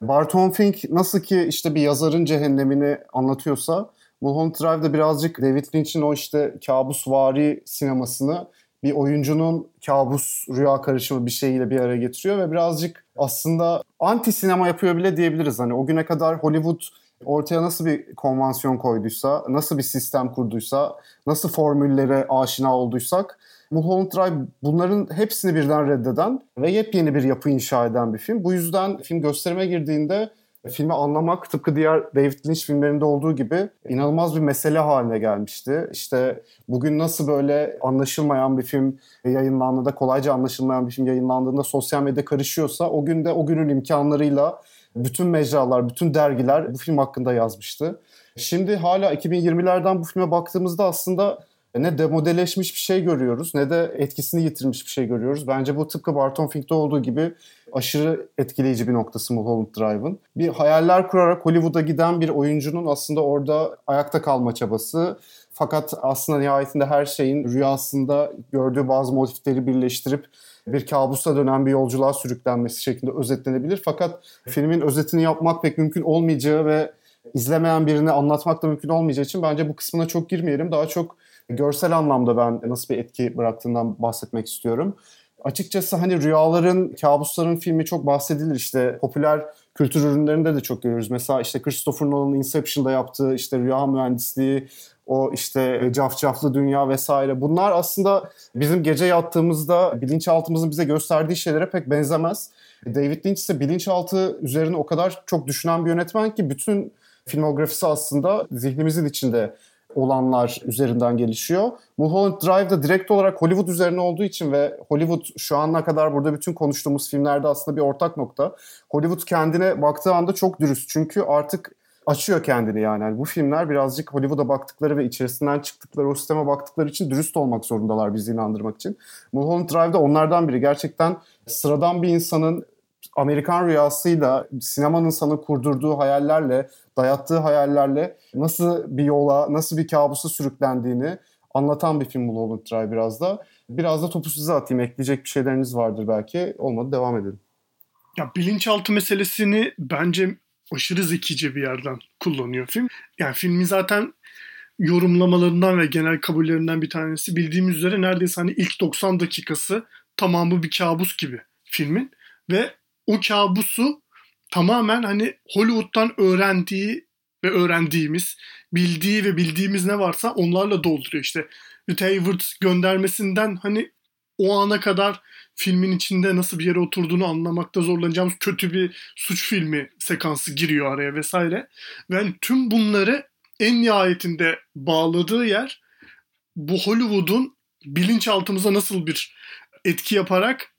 Speaker 3: Barton Fink nasıl ki işte bir yazarın cehennemini anlatıyorsa Mulholland Drive'da birazcık David Lynch'in o işte kabusvari sinemasını bir oyuncunun kabus rüya karışımı bir şeyiyle bir araya getiriyor ve birazcık aslında anti sinema yapıyor bile diyebiliriz. Hani o güne kadar Hollywood ortaya nasıl bir konvansiyon koyduysa, nasıl bir sistem kurduysa, nasıl formüllere aşina olduysak Mulholland Drive bunların hepsini birden reddeden ve yepyeni bir yapı inşa eden bir film. Bu yüzden film gösterime girdiğinde filmi anlamak tıpkı diğer David Lynch filmlerinde olduğu gibi inanılmaz bir mesele haline gelmişti. İşte bugün nasıl böyle anlaşılmayan bir film yayınlandığında, kolayca anlaşılmayan bir film yayınlandığında sosyal medya karışıyorsa o günde o günün imkanlarıyla bütün mecralar, bütün dergiler bu film hakkında yazmıştı. Şimdi hala 2020'lerden bu filme baktığımızda aslında ne demodeleşmiş bir şey görüyoruz ne de etkisini yitirmiş bir şey görüyoruz. Bence bu tıpkı Barton Fink'te olduğu gibi aşırı etkileyici bir noktası Mulholland Drive'ın. Bir hayaller kurarak Hollywood'a giden bir oyuncunun aslında orada ayakta kalma çabası. Fakat aslında nihayetinde her şeyin rüyasında gördüğü bazı motifleri birleştirip bir kabusa dönen bir yolculuğa sürüklenmesi şeklinde özetlenebilir. Fakat filmin özetini yapmak pek mümkün olmayacağı ve izlemeyen birini anlatmak da mümkün olmayacağı için bence bu kısmına çok girmeyelim. Daha çok görsel anlamda ben nasıl bir etki bıraktığından bahsetmek istiyorum. Açıkçası hani rüyaların, kabusların filmi çok bahsedilir işte popüler kültür ürünlerinde de çok görüyoruz. Mesela işte Christopher Nolan'ın Inception'da yaptığı işte rüya mühendisliği, o işte cafcaflı dünya vesaire. Bunlar aslında bizim gece yattığımızda bilinçaltımızın bize gösterdiği şeylere pek benzemez. David Lynch ise bilinçaltı üzerine o kadar çok düşünen bir yönetmen ki bütün filmografisi aslında zihnimizin içinde olanlar üzerinden gelişiyor. Mulholland Drive da direkt olarak Hollywood üzerine olduğu için ve Hollywood şu ana kadar burada bütün konuştuğumuz filmlerde aslında bir ortak nokta. Hollywood kendine baktığı anda çok dürüst. Çünkü artık açıyor kendini yani. yani. Bu filmler birazcık Hollywood'a baktıkları ve içerisinden çıktıkları o sisteme baktıkları için dürüst olmak zorundalar bizi inandırmak için. Mulholland Drive'da onlardan biri. Gerçekten sıradan bir insanın Amerikan rüyasıyla, sinemanın sana kurdurduğu hayallerle, dayattığı hayallerle nasıl bir yola, nasıl bir kabusa sürüklendiğini anlatan bir film Mulholland Drive biraz da. Biraz da topu size atayım. Ekleyecek bir şeyleriniz vardır belki. Olmadı devam edelim.
Speaker 2: Ya bilinçaltı meselesini bence aşırı zekice bir yerden kullanıyor film. Yani filmi zaten yorumlamalarından ve genel kabullerinden bir tanesi bildiğimiz üzere neredeyse hani ilk 90 dakikası tamamı bir kabus gibi filmin ve o kabusu tamamen hani Hollywood'dan öğrendiği ve öğrendiğimiz, bildiği ve bildiğimiz ne varsa onlarla dolduruyor işte. Rita Hayworth göndermesinden hani o ana kadar filmin içinde nasıl bir yere oturduğunu anlamakta zorlanacağımız kötü bir suç filmi sekansı giriyor araya vesaire. Ve yani tüm bunları en nihayetinde bağladığı yer bu Hollywood'un bilinçaltımıza nasıl bir etki yaparak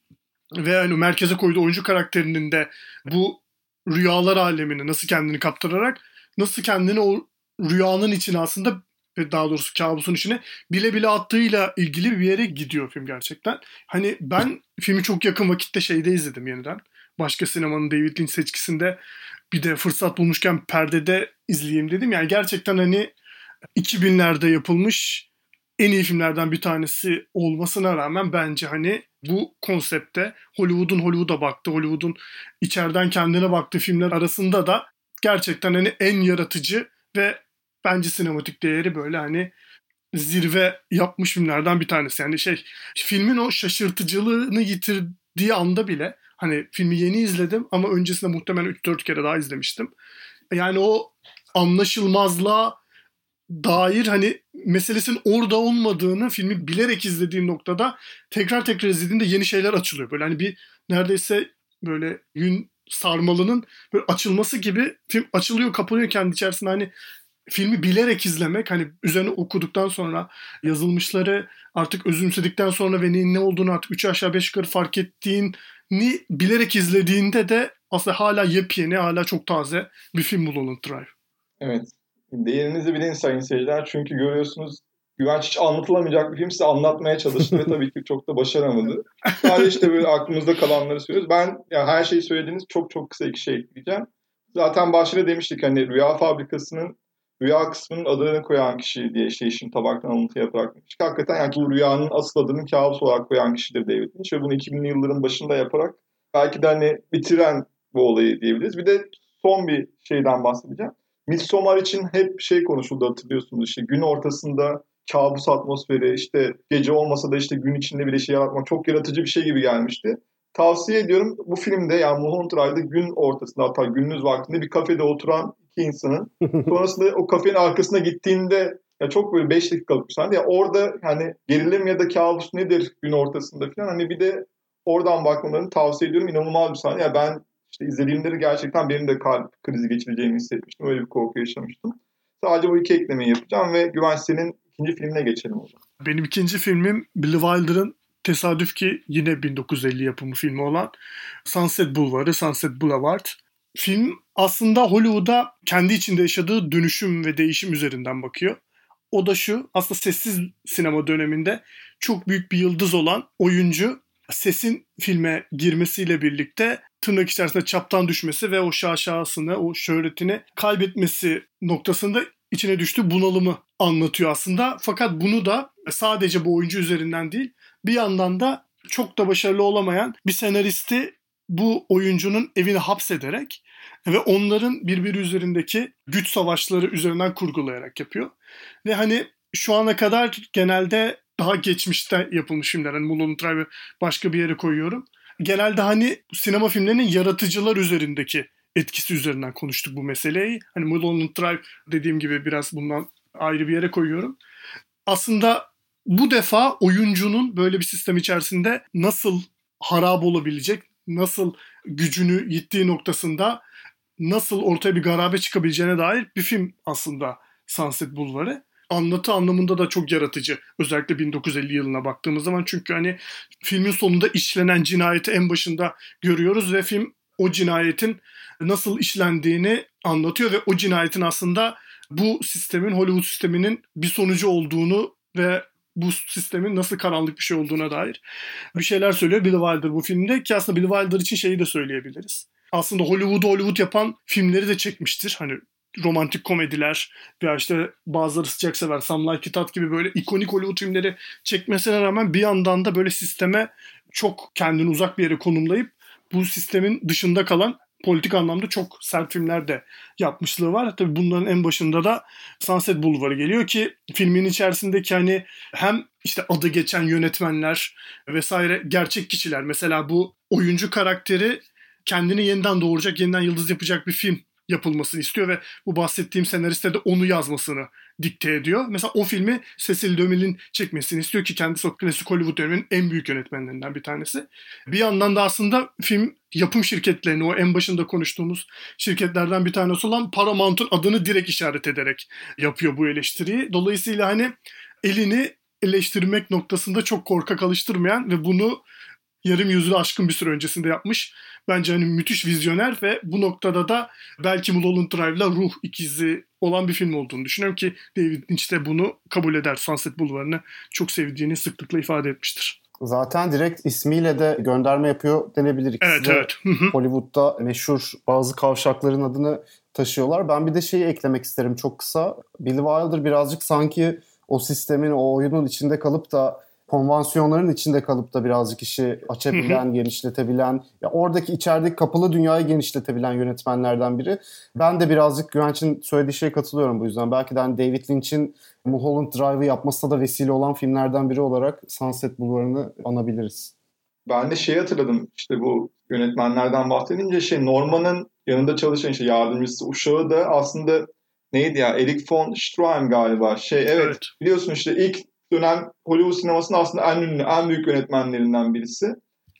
Speaker 2: ve yani merkeze koyduğu oyuncu karakterinin de bu rüyalar alemini nasıl kendini kaptırarak nasıl kendini o rüyanın içine aslında daha doğrusu kabusun içine bile bile attığıyla ilgili bir yere gidiyor film gerçekten. Hani ben filmi çok yakın vakitte şeyde izledim yeniden. Başka sinemanın David Lynch seçkisinde bir de fırsat bulmuşken perdede izleyeyim dedim. Yani gerçekten hani 2000'lerde yapılmış en iyi filmlerden bir tanesi olmasına rağmen bence hani bu konsepte Hollywood'un Hollywood'a baktı, Hollywood'un içeriden kendine baktığı filmler arasında da gerçekten hani en yaratıcı ve bence sinematik değeri böyle hani zirve yapmış filmlerden bir tanesi. Yani şey filmin o şaşırtıcılığını yitirdiği anda bile hani filmi yeni izledim ama öncesinde muhtemelen 3-4 kere daha izlemiştim. Yani o anlaşılmazlığa dair hani meselesinin orada olmadığını filmi bilerek izlediğin noktada tekrar tekrar izlediğinde yeni şeyler açılıyor. Böyle hani bir neredeyse böyle yün sarmalının böyle açılması gibi film açılıyor kapanıyor kendi içerisinde hani filmi bilerek izlemek hani üzerine okuduktan sonra yazılmışları artık özümsedikten sonra ve neyin ne olduğunu artık 3 aşağı 5 yukarı fark ettiğini bilerek izlediğinde de aslında hala yepyeni, hala çok taze bir film Mulholland Drive.
Speaker 4: Evet. Değerinizi bilin sayın seyirciler. Çünkü görüyorsunuz Güvenç hiç anlatılamayacak bir film size anlatmaya çalıştı ve tabii ki çok da başaramadı. Sadece işte böyle aklımızda kalanları söylüyoruz. Ben ya her şeyi söylediğiniz çok çok kısa iki şey ekleyeceğim. Zaten başta demiştik hani Rüya Fabrikası'nın Rüya kısmının adını koyan kişi diye işte işin tabaktan alıntı yaparak demiştik. Hakikaten yani bu rüyanın asıl adını kabus olarak koyan kişidir David Lynch ve bunu 2000'li yılların başında yaparak belki de hani bitiren bu olayı diyebiliriz. Bir de son bir şeyden bahsedeceğim. Midsommar için hep şey konuşuldu hatırlıyorsunuz işte gün ortasında kabus atmosferi işte gece olmasa da işte gün içinde bir şey yaratmak çok yaratıcı bir şey gibi gelmişti. Tavsiye ediyorum bu filmde yani Mulholland Drive'da gün ortasında hatta gündüz vaktinde bir kafede oturan iki insanın sonrasında o kafenin arkasına gittiğinde ya çok böyle 5 dakikalık bir sahne. Ya orada hani gerilim ya da kabus nedir gün ortasında falan hani bir de oradan bakmalarını tavsiye ediyorum. İnanılmaz bir sahne. Ya ben işte izlediğimde gerçekten benim de kalp krizi geçireceğimi hissetmiştim. Öyle bir korku yaşamıştım. Sadece bu iki eklemeyi yapacağım ve Güvenç senin ikinci filmine geçelim o zaman.
Speaker 2: Benim ikinci filmim Billy Wilder'ın tesadüf ki yine 1950 yapımı filmi olan Sunset Bulvarı, Sunset Boulevard. Film aslında Hollywood'a kendi içinde yaşadığı dönüşüm ve değişim üzerinden bakıyor. O da şu, aslında sessiz sinema döneminde çok büyük bir yıldız olan oyuncu sesin filme girmesiyle birlikte tırnak içerisinde çaptan düşmesi ve o şaşasını, o şöhretini kaybetmesi noktasında içine düştüğü bunalımı anlatıyor aslında. Fakat bunu da sadece bu oyuncu üzerinden değil bir yandan da çok da başarılı olamayan bir senaristi bu oyuncunun evine hapsederek ve onların birbiri üzerindeki güç savaşları üzerinden kurgulayarak yapıyor. Ve hani şu ana kadar genelde daha geçmişte yapılmış filmler. Hani Mulholland başka bir yere koyuyorum. Genelde hani sinema filmlerinin yaratıcılar üzerindeki etkisi üzerinden konuştuk bu meseleyi. Hani Mulholland Drive dediğim gibi biraz bundan ayrı bir yere koyuyorum. Aslında bu defa oyuncunun böyle bir sistem içerisinde nasıl harap olabilecek, nasıl gücünü yittiği noktasında nasıl ortaya bir garabe çıkabileceğine dair bir film aslında Sunset Bulvarı. Anlatı anlamında da çok yaratıcı. Özellikle 1950 yılına baktığımız zaman çünkü hani filmin sonunda işlenen cinayeti en başında görüyoruz ve film o cinayetin nasıl işlendiğini anlatıyor ve o cinayetin aslında bu sistemin Hollywood sisteminin bir sonucu olduğunu ve bu sistemin nasıl karanlık bir şey olduğuna dair bir şeyler söylüyor Billy Wilder bu filmde ki aslında Billy Wilder için şeyi de söyleyebiliriz. Aslında Hollywood'u Hollywood yapan filmleri de çekmiştir. Hani romantik komediler veya işte bazıları sıcak sever Some Like It Hot gibi böyle ikonik Hollywood filmleri çekmesine rağmen bir yandan da böyle sisteme çok kendini uzak bir yere konumlayıp bu sistemin dışında kalan politik anlamda çok sert filmler de yapmışlığı var. Tabii bunların en başında da Sunset Boulevard geliyor ki filmin içerisindeki hani hem işte adı geçen yönetmenler vesaire gerçek kişiler. Mesela bu oyuncu karakteri kendini yeniden doğuracak, yeniden yıldız yapacak bir film yapılmasını istiyor ve bu bahsettiğim senariste de onu yazmasını dikte ediyor. Mesela o filmi Cecil DeMille'in çekmesini istiyor ki kendisi o klasik Hollywood döneminin en büyük yönetmenlerinden bir tanesi. Bir yandan da aslında film yapım şirketlerini o en başında konuştuğumuz şirketlerden bir tanesi olan Paramount'un adını direkt işaret ederek yapıyor bu eleştiriyi. Dolayısıyla hani elini eleştirmek noktasında çok korkak alıştırmayan ve bunu yarım yüzyılı aşkın bir süre öncesinde yapmış. Bence hani müthiş vizyoner ve bu noktada da belki Mulholland Drive'la ruh ikizi olan bir film olduğunu düşünüyorum ki David Lynch de bunu kabul eder. Sunset Bulvarı'nı çok sevdiğini sıklıkla ifade etmiştir.
Speaker 3: Zaten direkt ismiyle de gönderme yapıyor denebilir. İkisi
Speaker 2: evet evet.
Speaker 3: Hollywood'da meşhur bazı kavşakların adını taşıyorlar. Ben bir de şeyi eklemek isterim çok kısa. Billy Wilder birazcık sanki o sistemin, o oyunun içinde kalıp da konvansiyonların içinde kalıp da birazcık işi açabilen, genişletebilen, ya oradaki içerideki kapalı dünyayı genişletebilen yönetmenlerden biri. Ben de birazcık Güvenç'in söylediği şeye katılıyorum bu yüzden. Belki de hani David Lynch'in Mulholland Drive'ı yapmasına da vesile olan filmlerden biri olarak Sunset Bulvarı'nı anabiliriz.
Speaker 4: Ben de şeyi hatırladım işte bu yönetmenlerden bahsedince şey Norman'ın yanında çalışan işte yardımcısı uşağı da aslında neydi ya Erik von Stroheim galiba şey evet, evet. biliyorsun işte ilk dönem Hollywood sinemasının aslında en ünlü, en büyük yönetmenlerinden birisi.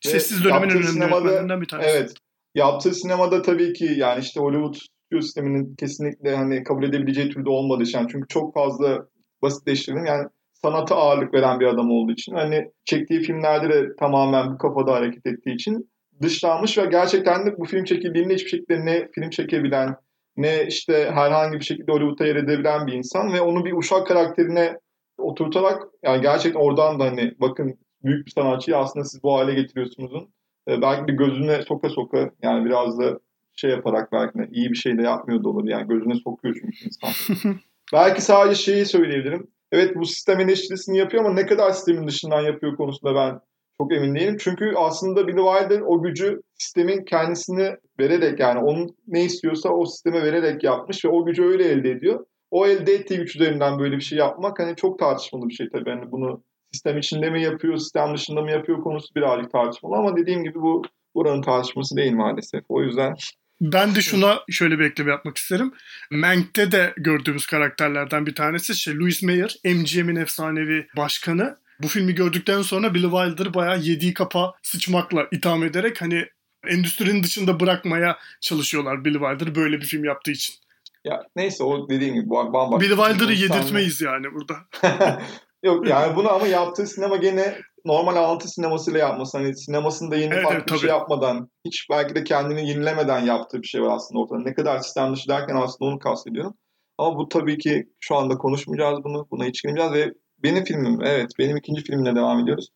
Speaker 2: Sessiz dönemin önemli sinemada, yönetmenlerinden bir tanesi.
Speaker 4: Evet. Yaptığı sinemada tabii ki yani işte Hollywood stüdyo sisteminin kesinlikle hani kabul edebileceği türde olmadığı. Yani çünkü çok fazla basitleştirdim. Yani sanata ağırlık veren bir adam olduğu için. Hani çektiği filmlerde de tamamen bu kafada hareket ettiği için dışlanmış ve gerçekten de bu film çekildiğinde hiçbir şekilde ne film çekebilen ne işte herhangi bir şekilde Hollywood'a yer edebilen bir insan ve onu bir uşak karakterine oturtarak yani gerçekten oradan da hani bakın büyük bir sanatçıyı aslında siz bu hale getiriyorsunuzun e, belki de gözüne soka soka yani biraz da şey yaparak belki de iyi bir şey de yapmıyor da olur yani gözüne sokuyor çünkü insan. belki sadece şeyi söyleyebilirim. Evet bu sistem eleştirisini yapıyor ama ne kadar sistemin dışından yapıyor konusunda ben çok emin değilim. Çünkü aslında Billy Wilder o gücü sistemin kendisini vererek yani onun ne istiyorsa o sisteme vererek yapmış ve o gücü öyle elde ediyor. O elde ettiği güç üzerinden böyle bir şey yapmak hani çok tartışmalı bir şey tabii. Yani bunu sistem içinde mi yapıyor, sistem dışında mı yapıyor konusu birazcık tartışmalı ama dediğim gibi bu buranın tartışması değil maalesef. O yüzden
Speaker 2: ben de şuna şöyle bir ekleme yapmak isterim. Mank'te de gördüğümüz karakterlerden bir tanesi şey Louis Mayer, MGM'in efsanevi başkanı. Bu filmi gördükten sonra Billy Wilder bayağı yediği kapa sıçmakla itham ederek hani endüstrinin dışında bırakmaya çalışıyorlar Billy Wilder böyle bir film yaptığı için.
Speaker 4: Ya neyse o dediğim gibi bambaşka.
Speaker 2: Billy Wilder'ı yedirtmeyiz yani burada.
Speaker 4: Yok yani bunu ama yaptığı sinema gene normal alıntı sinemasıyla yapması. Hani sinemasında yeni evet, farklı evet, bir şey yapmadan, hiç belki de kendini yenilemeden yaptığı bir şey var aslında ortada. Ne kadar sistem dışı derken aslında onu kastediyorum. Ama bu tabii ki şu anda konuşmayacağız bunu. Buna hiç girmeyeceğiz ve benim filmim. Evet benim ikinci filmle devam ediyoruz.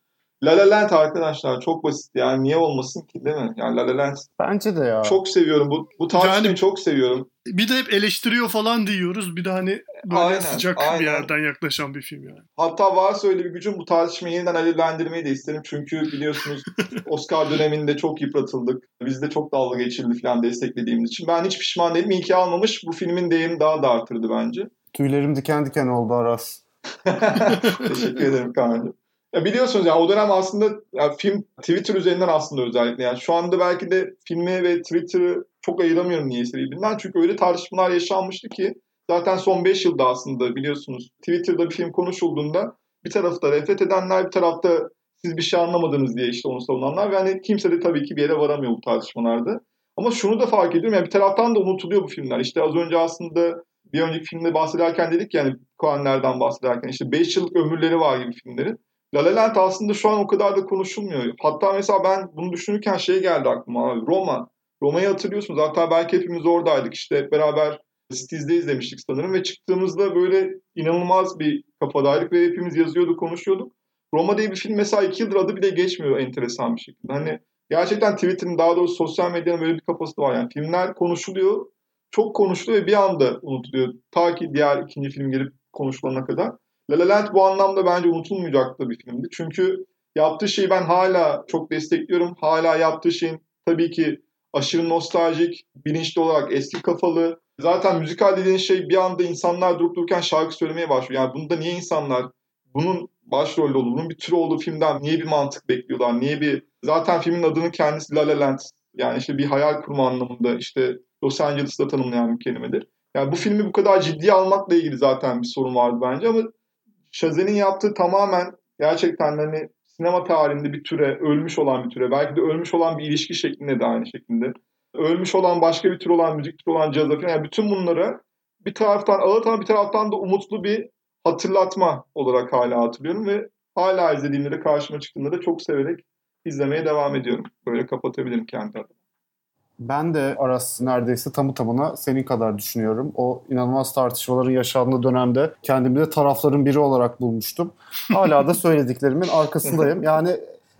Speaker 4: La La Land arkadaşlar çok basit yani niye olmasın ki değil mi? Yani La La Land.
Speaker 3: Bence de ya.
Speaker 4: Çok seviyorum bu bu tartışmayı yani, çok seviyorum.
Speaker 2: Bir de hep eleştiriyor falan diyoruz. Bir de hani böyle aynen, sıcak aynen. bir yerden yaklaşan bir film yani.
Speaker 4: Hatta varsa öyle bir gücüm bu tartışmayı yeniden alevlendirmeyi de isterim. Çünkü biliyorsunuz Oscar döneminde çok yıpratıldık. Bizde çok dalga geçildi falan desteklediğimiz için. Ben hiç pişman değilim. İyi ki almamış. Bu filmin değerini daha da artırdı bence.
Speaker 3: Tüylerim diken diken oldu Aras.
Speaker 4: Teşekkür ederim Kaan'cığım. Ya biliyorsunuz ya o dönem aslında ya film Twitter üzerinden aslında özellikle yani şu anda belki de filmi ve Twitter'ı çok ayıramıyorum niyeyse birbirinden. Çünkü öyle tartışmalar yaşanmıştı ki zaten son 5 yılda aslında biliyorsunuz Twitter'da bir film konuşulduğunda bir tarafta refret edenler bir tarafta siz bir şey anlamadınız diye işte onu savunanlar ve hani kimse de tabii ki bir yere varamıyor bu tartışmalarda. Ama şunu da fark ediyorum yani bir taraftan da unutuluyor bu filmler. İşte az önce aslında bir önceki filmde bahsederken dedik yani Koanlerden bahsederken işte 5 yıllık ömürleri var gibi filmlerin. La La Land aslında şu an o kadar da konuşulmuyor. Hatta mesela ben bunu düşünürken şey geldi aklıma abi. Roma. Roma'yı hatırlıyorsunuz. Hatta belki hepimiz oradaydık. İşte hep beraber Stiz'de izlemiştik sanırım ve çıktığımızda böyle inanılmaz bir kafadaydık ve hepimiz yazıyorduk, konuşuyorduk. Roma diye bir film mesela iki yıldır adı bile geçmiyor enteresan bir şekilde. Hani gerçekten Twitter'ın daha doğrusu sosyal medyanın böyle bir kafası var. Yani filmler konuşuluyor, çok konuşuluyor ve bir anda unutuluyor. Ta ki diğer ikinci film gelip konuşulana kadar. La La Land bu anlamda bence unutulmayacak da bir filmdi. Çünkü yaptığı şeyi ben hala çok destekliyorum. Hala yaptığı şeyin tabii ki aşırı nostaljik, bilinçli olarak eski kafalı. Zaten müzikal dediğin şey bir anda insanlar durup dururken şarkı söylemeye başlıyor. Yani bunda niye insanlar bunun başrolde olduğu, bunun bir tür olduğu filmden niye bir mantık bekliyorlar? Niye bir... Zaten filmin adını kendisi La La Land. Yani işte bir hayal kurma anlamında işte Los Angeles'ta tanımlayan bir kelimedir. Yani bu filmi bu kadar ciddiye almakla ilgili zaten bir sorun vardı bence ama Şazen'in yaptığı tamamen gerçekten hani sinema tarihinde bir türe, ölmüş olan bir türe, belki de ölmüş olan bir ilişki şeklinde de aynı şekilde. Ölmüş olan başka bir tür olan müzik türü olan caza falan. Yani bütün bunları bir taraftan ağıtan bir taraftan da umutlu bir hatırlatma olarak hala hatırlıyorum ve hala izlediğimde de karşıma çıktığında da çok severek izlemeye devam ediyorum. Böyle kapatabilirim kendi adıma.
Speaker 3: Ben de Aras neredeyse tamı tamına senin kadar düşünüyorum. O inanılmaz tartışmaların yaşandığı dönemde kendimi de tarafların biri olarak bulmuştum. Hala da söylediklerimin arkasındayım. Yani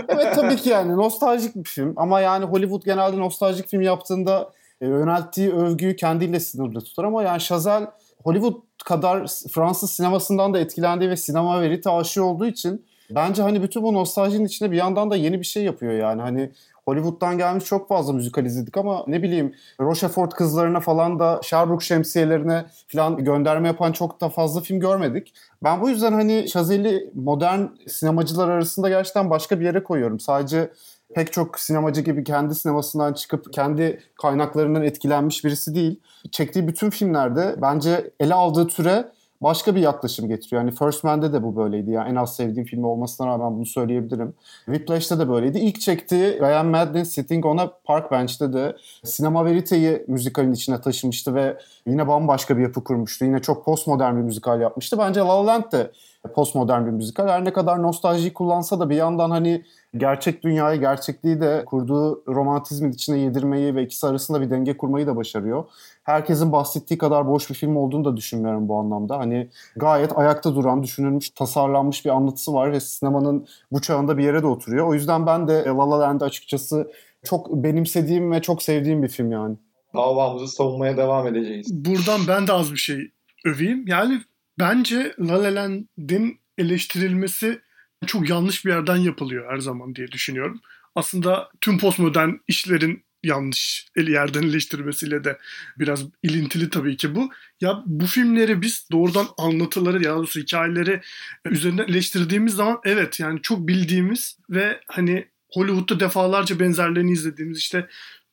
Speaker 3: evet tabii ki yani nostaljik bir film ama yani Hollywood genelde nostaljik film yaptığında e, yönelttiği övgüyü kendiyle sınırlı tutar ama yani Chazelle Hollywood kadar Fransız sinemasından da etkilendiği ve sinema verite aşığı olduğu için bence hani bütün bu nostaljinin içinde bir yandan da yeni bir şey yapıyor yani. Hani Hollywood'dan gelmiş çok fazla müzikal izledik ama ne bileyim Rochefort kızlarına falan da Sherbrooke şemsiyelerine falan gönderme yapan çok da fazla film görmedik. Ben bu yüzden hani Chazelle'i modern sinemacılar arasında gerçekten başka bir yere koyuyorum. Sadece pek çok sinemacı gibi kendi sinemasından çıkıp kendi kaynaklarından etkilenmiş birisi değil. Çektiği bütün filmlerde bence ele aldığı türe başka bir yaklaşım getiriyor. Yani First Man'de de bu böyleydi. Yani en az sevdiğim film olmasına rağmen bunu söyleyebilirim. Whiplash'te de böyleydi. İlk çektiği Ryan Madden Sitting on a Park Bench'te de sinema veriteyi müzikalin içine taşımıştı ve yine bambaşka bir yapı kurmuştu. Yine çok postmodern bir müzikal yapmıştı. Bence La La Land de postmodern bir müzikal. Her ne kadar nostaljiyi kullansa da bir yandan hani gerçek dünyayı, gerçekliği de kurduğu romantizmin içine yedirmeyi ve ikisi arasında bir denge kurmayı da başarıyor. Herkesin bahsettiği kadar boş bir film olduğunu da düşünmüyorum bu anlamda. Hani gayet ayakta duran, düşünülmüş, tasarlanmış bir anlatısı var ve sinemanın bu çağında bir yere de oturuyor. O yüzden ben de La La Land'i açıkçası çok benimsediğim ve çok sevdiğim bir film yani.
Speaker 4: Davamızı savunmaya devam edeceğiz.
Speaker 2: Buradan ben de az bir şey öveyim. Yani bence La La Land'in eleştirilmesi çok yanlış bir yerden yapılıyor her zaman diye düşünüyorum. Aslında tüm postmodern işlerin yanlış yerden eleştirmesiyle de biraz ilintili tabii ki bu. Ya bu filmleri biz doğrudan anlatıları ya doğrusu hikayeleri üzerinden eleştirdiğimiz zaman evet yani çok bildiğimiz ve hani Hollywood'da defalarca benzerlerini izlediğimiz işte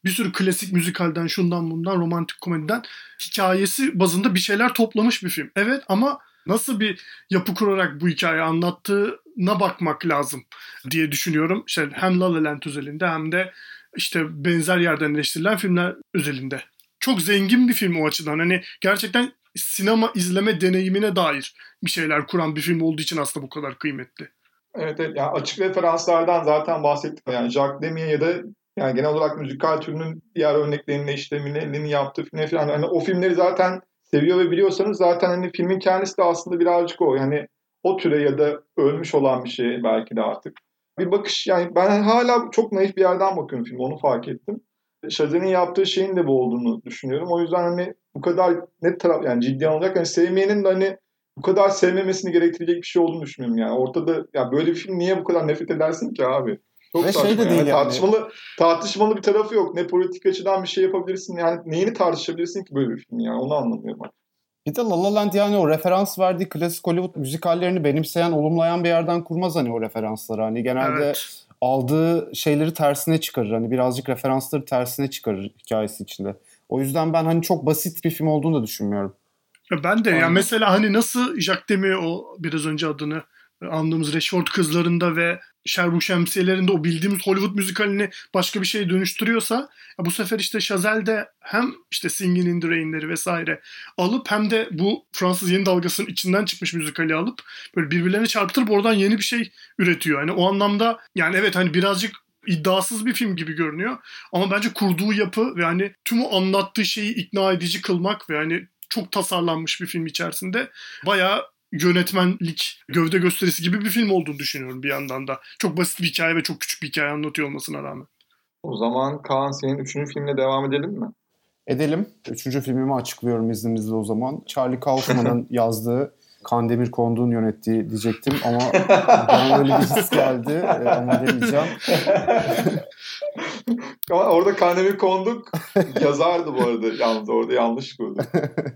Speaker 2: bir sürü klasik müzikalden şundan bundan romantik komediden hikayesi bazında bir şeyler toplamış bir film. Evet ama nasıl bir yapı kurarak bu hikayeyi anlattığına bakmak lazım diye düşünüyorum. İşte hem La La Land özelinde hem de işte benzer yerden eleştirilen filmler özelinde. Çok zengin bir film o açıdan. Hani gerçekten sinema izleme deneyimine dair bir şeyler kuran bir film olduğu için aslında bu kadar kıymetli.
Speaker 4: Evet, evet. Yani açık referanslardan zaten bahsettik. Yani Jacques Demy ya da yani genel olarak müzikal türünün diğer örneklerinde işte Minelli'nin yaptığı filmler falan. Hani o filmleri zaten seviyor ve biliyorsanız zaten hani filmin kendisi de aslında birazcık o. Yani o türe ya da ölmüş olan bir şey belki de artık. Bir bakış yani ben hala çok naif bir yerden bakıyorum film onu fark ettim. Şazen'in yaptığı şeyin de bu olduğunu düşünüyorum. O yüzden hani bu kadar net taraf yani ciddi alınacak. Hani sevmeyenin de hani bu kadar sevmemesini gerektirecek bir şey olduğunu düşünmüyorum yani. Ortada ya böyle bir film niye bu kadar nefret edersin ki abi? Çok
Speaker 3: Ve
Speaker 4: saçma
Speaker 3: şey de
Speaker 4: yani.
Speaker 3: değil yani.
Speaker 4: Tartışmalı, tartışmalı bir tarafı yok. Ne politik açıdan bir şey yapabilirsin. Yani neyini tartışabilirsin ki böyle bir film yani. Onu anlamıyorum ben.
Speaker 3: Bir de La La Land yani o referans verdiği klasik Hollywood müzikallerini benimseyen, olumlayan bir yerden kurmaz hani o referansları. Hani genelde
Speaker 2: Evet.
Speaker 3: aldığı şeyleri tersine çıkarır. Hani birazcık referansları tersine çıkarır hikayesi içinde. O yüzden ben hani çok basit bir film olduğunu da düşünmüyorum.
Speaker 2: Ben de ya
Speaker 4: Aynen.
Speaker 2: mesela hani nasıl Jacques Demy o biraz önce adını andığımız Rashford kızlarında ve Sherwood şemsiyelerinde o bildiğimiz Hollywood müzikalini başka bir şeye dönüştürüyorsa bu sefer işte Chazelle'de hem işte Singin' in the Rain'leri vesaire alıp hem de bu Fransız yeni dalgasının içinden çıkmış müzikali alıp böyle birbirlerine çarptırıp oradan yeni bir şey üretiyor. Yani o anlamda yani evet hani birazcık iddiasız bir film gibi görünüyor ama bence kurduğu yapı ve hani tüm o anlattığı şeyi ikna edici kılmak ve hani çok tasarlanmış bir film içerisinde bayağı yönetmenlik, gövde gösterisi gibi bir film olduğunu düşünüyorum bir yandan da. Çok basit bir hikaye ve çok küçük bir hikaye anlatıyor olmasına rağmen.
Speaker 4: O zaman Kaan senin üçüncü filmle devam edelim mi?
Speaker 3: Edelim. Üçüncü filmimi açıklıyorum izninizle o zaman. Charlie Kaufman'ın yazdığı Kandemir Konduğ'un yönettiği diyecektim ama bana öyle bir his geldi e, ama demeyeceğim.
Speaker 4: Ama orada Kandemir Konduk yazardı bu arada. Yalnız orada yanlış gördüm.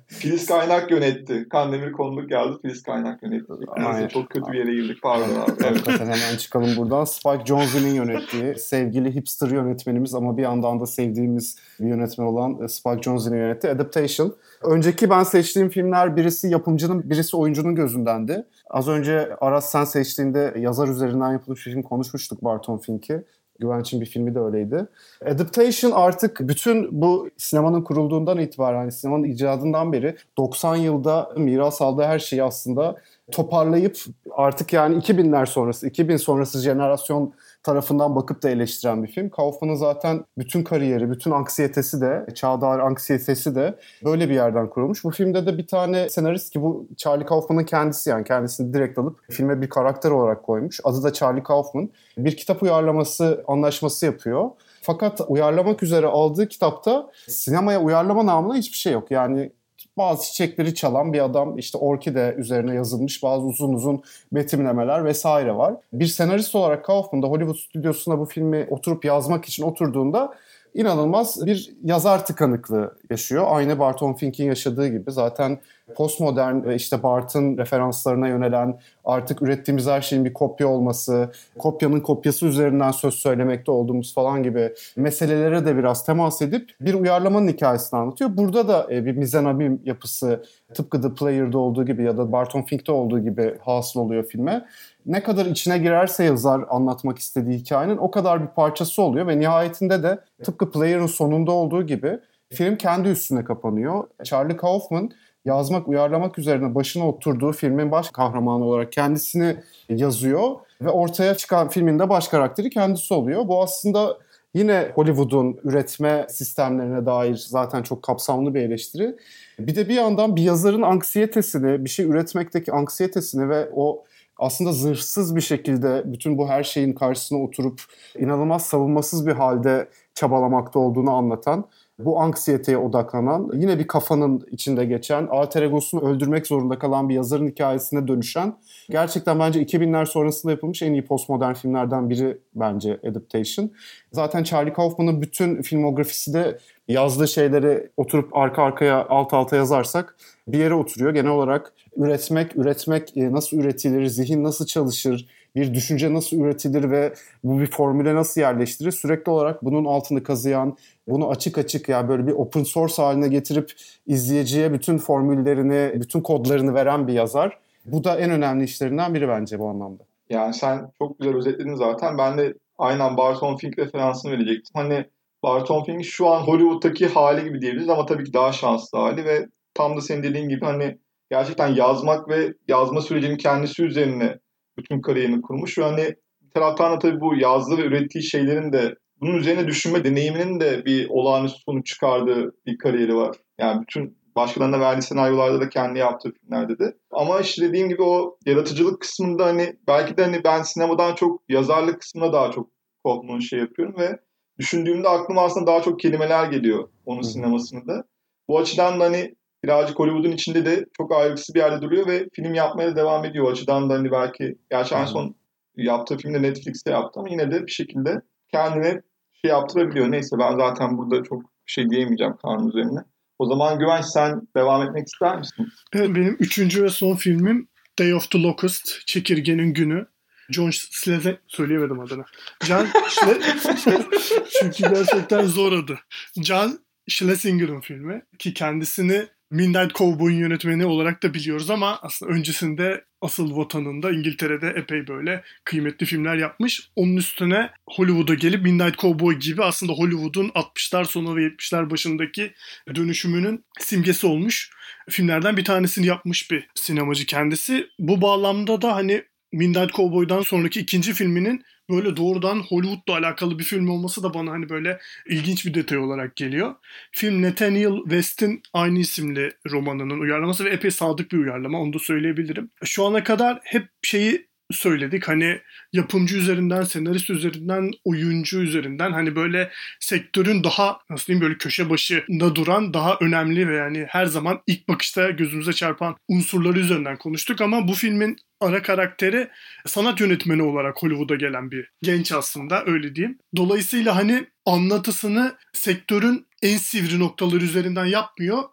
Speaker 4: Filiz Kaynak yönetti. Kandemir Konduk geldi. Filiz Kaynak yönetti. Neyse çok kötü bir yere girdik. Pardon abi. Evet.
Speaker 3: Hemen çıkalım buradan. Spike Jonze'nin yönettiği sevgili hipster yönetmenimiz ama bir yandan da sevdiğimiz bir yönetmen olan e, Spike Jonze'nin yönettiği Adaptation. Önceki ben seçtiğim filmler birisi yapımcının birisi oyuncunun gözündendi. Az önce Aras sen seçtiğinde yazar üzerinden yapılmış film konuşmuştuk Barton Fink'i. Güvenç'in bir filmi de öyleydi. Adaptation artık bütün bu sinemanın kurulduğundan itibaren, hani sinemanın icadından beri 90 yılda miras aldığı her şeyi aslında toparlayıp artık yani 2000'ler sonrası, 2000 sonrası jenerasyon tarafından bakıp da eleştiren bir film. Kaufman'ın zaten bütün kariyeri, bütün anksiyetesi de, çağdaş anksiyetesi de böyle bir yerden kurulmuş. Bu filmde de bir tane senarist ki bu Charlie Kaufman'ın kendisi yani kendisini direkt alıp filme bir karakter olarak koymuş. Adı da Charlie Kaufman. Bir kitap uyarlaması anlaşması yapıyor. Fakat uyarlamak üzere aldığı kitapta sinemaya uyarlama namına hiçbir şey yok. Yani bazı çiçekleri çalan bir adam işte orkide üzerine yazılmış bazı uzun uzun betimlemeler vesaire var. Bir senarist olarak Kaufman da Hollywood stüdyosuna bu filmi oturup yazmak için oturduğunda inanılmaz bir yazar tıkanıklığı yaşıyor. Aynı Barton Fink'in yaşadığı gibi zaten postmodern ve işte Bart'ın referanslarına yönelen artık ürettiğimiz her şeyin bir kopya olması, kopyanın kopyası üzerinden söz söylemekte olduğumuz falan gibi meselelere de biraz temas edip bir uyarlamanın hikayesini anlatıyor. Burada da e, bir mizanabim yapısı tıpkı The Player'da olduğu gibi ya da Barton Fink'te olduğu gibi hasıl oluyor filme. Ne kadar içine girerse yazar anlatmak istediği hikayenin o kadar bir parçası oluyor ve nihayetinde de tıpkı Player'ın sonunda olduğu gibi film kendi üstüne kapanıyor. Charlie Kaufman yazmak, uyarlamak üzerine başına oturduğu filmin baş kahramanı olarak kendisini yazıyor ve ortaya çıkan filmin de baş karakteri kendisi oluyor. Bu aslında yine Hollywood'un üretme sistemlerine dair zaten çok kapsamlı bir eleştiri. Bir de bir yandan bir yazarın anksiyetesini, bir şey üretmekteki anksiyetesini ve o aslında zırhsız bir şekilde bütün bu her şeyin karşısına oturup inanılmaz savunmasız bir halde çabalamakta olduğunu anlatan bu anksiyeteye odaklanan, yine bir kafanın içinde geçen, alter egosunu öldürmek zorunda kalan bir yazarın hikayesine dönüşen, gerçekten bence 2000'ler sonrasında yapılmış en iyi postmodern filmlerden biri bence Adaptation. Zaten Charlie Kaufman'ın bütün filmografisi de yazdığı şeyleri oturup arka arkaya alt alta yazarsak bir yere oturuyor. Genel olarak üretmek, üretmek e, nasıl üretilir, zihin nasıl çalışır, bir düşünce nasıl üretilir ve bu bir formüle nasıl yerleştirir? Sürekli olarak bunun altını kazıyan, bunu açık açık ya böyle bir open source haline getirip izleyiciye bütün formüllerini, bütün kodlarını veren bir yazar. Bu da en önemli işlerinden biri bence bu anlamda.
Speaker 4: Yani sen çok güzel özetledin zaten. Ben de aynen Barton Fink referansını verecektim. Hani Barton Fink şu an Hollywood'daki hali gibi diyebiliriz ama tabii ki daha şanslı hali ve tam da senin dediğin gibi hani gerçekten yazmak ve yazma sürecinin kendisi üzerine bütün kariyerini kurmuş. Ve hani bir taraftan da tabii bu yazdığı ve ürettiği şeylerin de bunun üzerine düşünme deneyiminin de bir olağanüstü sonuç çıkardığı bir kariyeri var. Yani bütün başkalarına verdiği senaryolarda da kendi yaptığı filmlerde de. Ama işte dediğim gibi o yaratıcılık kısmında hani belki de hani ben sinemadan çok yazarlık kısmına daha çok Kaufman'ın şey yapıyorum ve düşündüğümde aklıma aslında daha çok kelimeler geliyor onun sinemasını da. Bu açıdan da hani birazcık Hollywood'un içinde de çok ayrıksı bir yerde duruyor ve film yapmaya da devam ediyor. O açıdan da hani belki gerçi en son yaptığı filmde Netflix'te yaptı ama yine de bir şekilde kendine şey yaptırabiliyor. Neyse ben zaten burada çok şey diyemeyeceğim kanun üzerine. O zaman Güvenç sen devam etmek ister misin?
Speaker 2: Evet benim üçüncü ve son filmim Day of the Locust, Çekirgenin Günü. John Schlesinger, söyleyemedim adını. John Schlesinger, çünkü gerçekten zor adı. John Schlesinger'ın filmi ki kendisini Midnight Cowboy'un yönetmeni olarak da biliyoruz ama aslında öncesinde asıl vatanında İngiltere'de epey böyle kıymetli filmler yapmış. Onun üstüne Hollywood'a gelip Midnight Cowboy gibi aslında Hollywood'un 60'lar sonu ve 70'ler başındaki dönüşümünün simgesi olmuş filmlerden bir tanesini yapmış bir sinemacı kendisi. Bu bağlamda da hani Midnight Cowboy'dan sonraki ikinci filminin böyle doğrudan Hollywood'la alakalı bir film olması da bana hani böyle ilginç bir detay olarak geliyor. Film Nathaniel West'in aynı isimli romanının uyarlaması ve epey sadık bir uyarlama onu da söyleyebilirim. Şu ana kadar hep şeyi söyledik. Hani yapımcı üzerinden, senarist üzerinden, oyuncu üzerinden hani böyle sektörün daha nasıl diyeyim böyle köşe başında duran daha önemli ve yani her zaman ilk bakışta gözümüze çarpan unsurları üzerinden konuştuk ama bu filmin ana karakteri sanat yönetmeni olarak Hollywood'a gelen bir genç aslında öyle diyeyim. Dolayısıyla hani anlatısını sektörün en sivri noktaları üzerinden yapmıyor.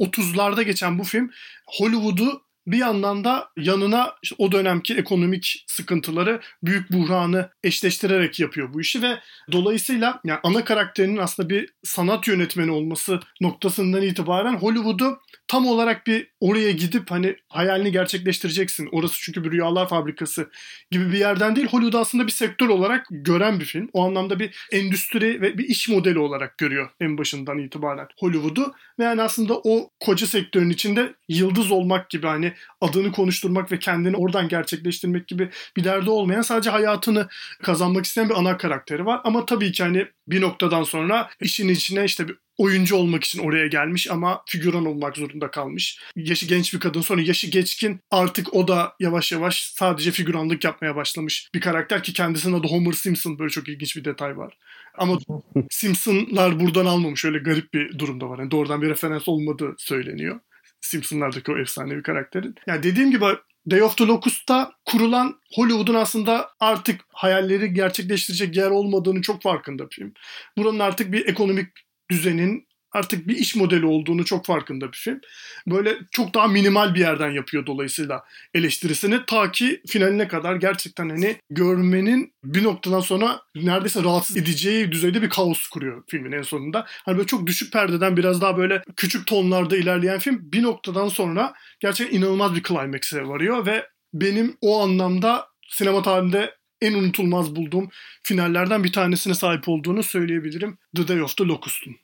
Speaker 2: 30'larda geçen bu film Hollywood'u bir yandan da yanına işte o dönemki ekonomik sıkıntıları, büyük buhranı eşleştirerek yapıyor bu işi ve dolayısıyla yani ana karakterinin aslında bir sanat yönetmeni olması noktasından itibaren Hollywood'u tam olarak bir oraya gidip hani hayalini gerçekleştireceksin. Orası çünkü bir rüyalar fabrikası gibi bir yerden değil. Hollywood aslında bir sektör olarak gören bir film. O anlamda bir endüstri ve bir iş modeli olarak görüyor en başından itibaren Hollywood'u. Ve yani aslında o koca sektörün içinde yıldız olmak gibi hani adını konuşturmak ve kendini oradan gerçekleştirmek gibi bir derdi olmayan sadece hayatını kazanmak isteyen bir ana karakteri var. Ama tabii ki hani bir noktadan sonra işin içine işte bir oyuncu olmak için oraya gelmiş ama figüran olmak zorunda kalmış. Yaşı genç bir kadın sonra yaşı geçkin artık o da yavaş yavaş sadece figüranlık yapmaya başlamış bir karakter ki kendisinin adı Homer Simpson böyle çok ilginç bir detay var. Ama Simpsonlar buradan almamış öyle garip bir durumda var. Yani doğrudan bir referans olmadığı söyleniyor. Simpsonlardaki o efsanevi karakterin. Yani dediğim gibi Day of the Locust'ta kurulan Hollywood'un aslında artık hayalleri gerçekleştirecek yer olmadığını çok farkında film. Buranın artık bir ekonomik düzenin artık bir iş modeli olduğunu çok farkında bir film. Böyle çok daha minimal bir yerden yapıyor dolayısıyla eleştirisini ta ki finaline kadar gerçekten hani görmenin bir noktadan sonra neredeyse rahatsız edeceği düzeyde bir kaos kuruyor filmin en sonunda. Hani böyle çok düşük perdeden biraz daha böyle küçük tonlarda ilerleyen film bir noktadan sonra gerçekten inanılmaz bir climax'e varıyor ve benim o anlamda sinema tarihinde en unutulmaz bulduğum finallerden bir tanesine sahip olduğunu söyleyebilirim The Day of the Locust'un.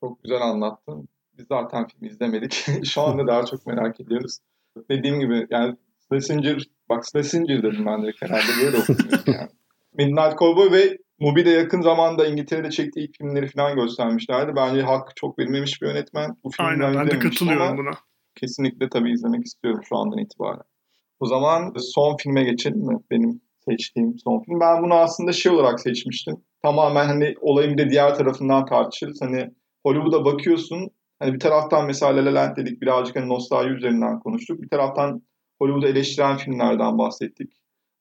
Speaker 4: Çok güzel anlattın. Biz zaten film izlemedik. Şu anda daha çok merak ediyoruz. Dediğim gibi yani Schlesinger, bak Schlesinger dedim ben de herhalde böyle okunuyor yani. Midnight Cowboy ve Mubi yakın zamanda İngiltere'de çektiği ilk filmleri falan göstermişlerdi. Bence hak çok verilmemiş bir yönetmen.
Speaker 2: Bu Aynen ben de katılıyorum buna.
Speaker 4: Kesinlikle tabii izlemek istiyorum şu andan itibaren. O zaman son filme geçelim mi? Benim seçtiğim son film. Ben bunu aslında şey olarak seçmiştim. Tamamen hani olayın bir de diğer tarafından tartışırız. Hani Hollywood'a bakıyorsun. Hani bir taraftan mesela La La Land dedik birazcık hani nostalji üzerinden konuştuk. Bir taraftan Hollywood'u eleştiren filmlerden bahsettik.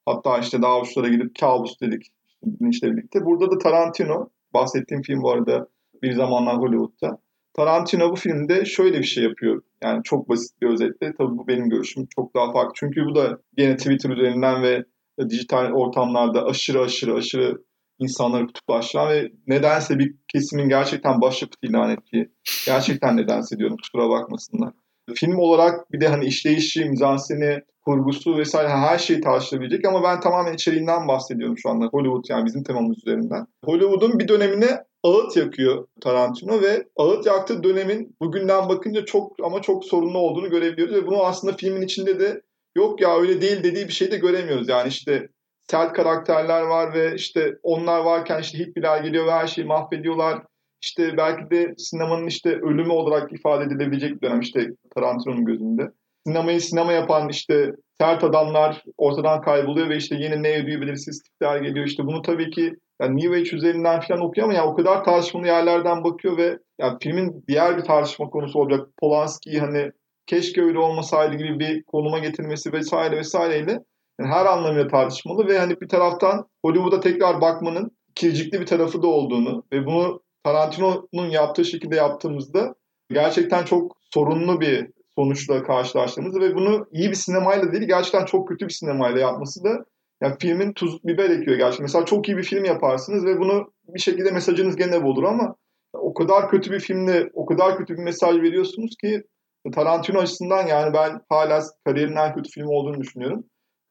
Speaker 4: Hatta işte daha uçlara gidip kabus dedik işte birlikte. Burada da Tarantino, bahsettiğim film bu arada bir zamanlar Hollywood'da. Tarantino bu filmde şöyle bir şey yapıyor. Yani çok basit bir özetle. Tabii bu benim görüşüm çok daha farklı. Çünkü bu da yine Twitter üzerinden ve dijital ortamlarda aşırı aşırı aşırı insanları kutuplaştıran ve nedense bir kesimin gerçekten başyapıt ilan ettiği. Gerçekten nedense diyorum kusura bakmasınlar. Film olarak bir de hani işleyişi, mizanseni, kurgusu vesaire her şeyi tartışılabilecek ama ben tamamen içeriğinden bahsediyorum şu anda. Hollywood yani bizim temamız üzerinden. Hollywood'un bir dönemine ağıt yakıyor Tarantino ve ağıt yaktığı dönemin bugünden bakınca çok ama çok sorunlu olduğunu görebiliyoruz ve bunu aslında filmin içinde de yok ya öyle değil dediği bir şey de göremiyoruz. Yani işte sert karakterler var ve işte onlar varken işte hippiler geliyor ve her şeyi mahvediyorlar. İşte belki de sinemanın işte ölümü olarak ifade edilebilecek bir dönem işte Tarantino'nun gözünde. Sinemayı sinema yapan işte sert adamlar ortadan kayboluyor ve işte yeni ne ödüğü belirsiz tipler geliyor. İşte bunu tabii ki yani New Age üzerinden falan okuyor ama ya o kadar tartışmalı yerlerden bakıyor ve yani filmin diğer bir tartışma konusu olacak. Polanski'yi hani keşke öyle olmasaydı gibi bir konuma getirmesi vesaire vesaireyle yani her anlamıyla tartışmalı ve hani bir taraftan Hollywood'a tekrar bakmanın kircikli bir tarafı da olduğunu ve bunu Tarantino'nun yaptığı şekilde yaptığımızda gerçekten çok sorunlu bir sonuçla karşılaştığımızda ve bunu iyi bir sinemayla değil gerçekten çok kötü bir sinemayla yapması da yani filmin tuz biber ekiyor gerçekten. Mesela çok iyi bir film yaparsınız ve bunu bir şekilde mesajınız gene olur ama o kadar kötü bir filmle o kadar kötü bir mesaj veriyorsunuz ki Tarantino açısından yani ben hala kariyerin en kötü film olduğunu düşünüyorum.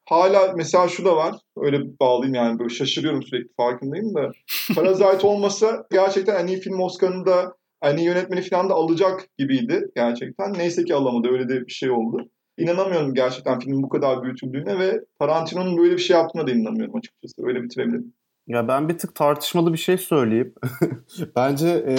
Speaker 4: Hala mesela şu da var. Öyle bağlayayım yani böyle şaşırıyorum sürekli farkındayım da. Parasite olmasa gerçekten en iyi film Oscar'ını da en iyi yönetmeni falan da alacak gibiydi gerçekten. Neyse ki alamadı. Öyle de bir şey oldu. İnanamıyorum gerçekten filmin bu kadar büyütüldüğüne ve Tarantino'nun böyle bir şey yaptığına da inanamıyorum açıkçası. Öyle bitirebilirim.
Speaker 3: Ya ben bir tık tartışmalı bir şey söyleyeyim. bence e,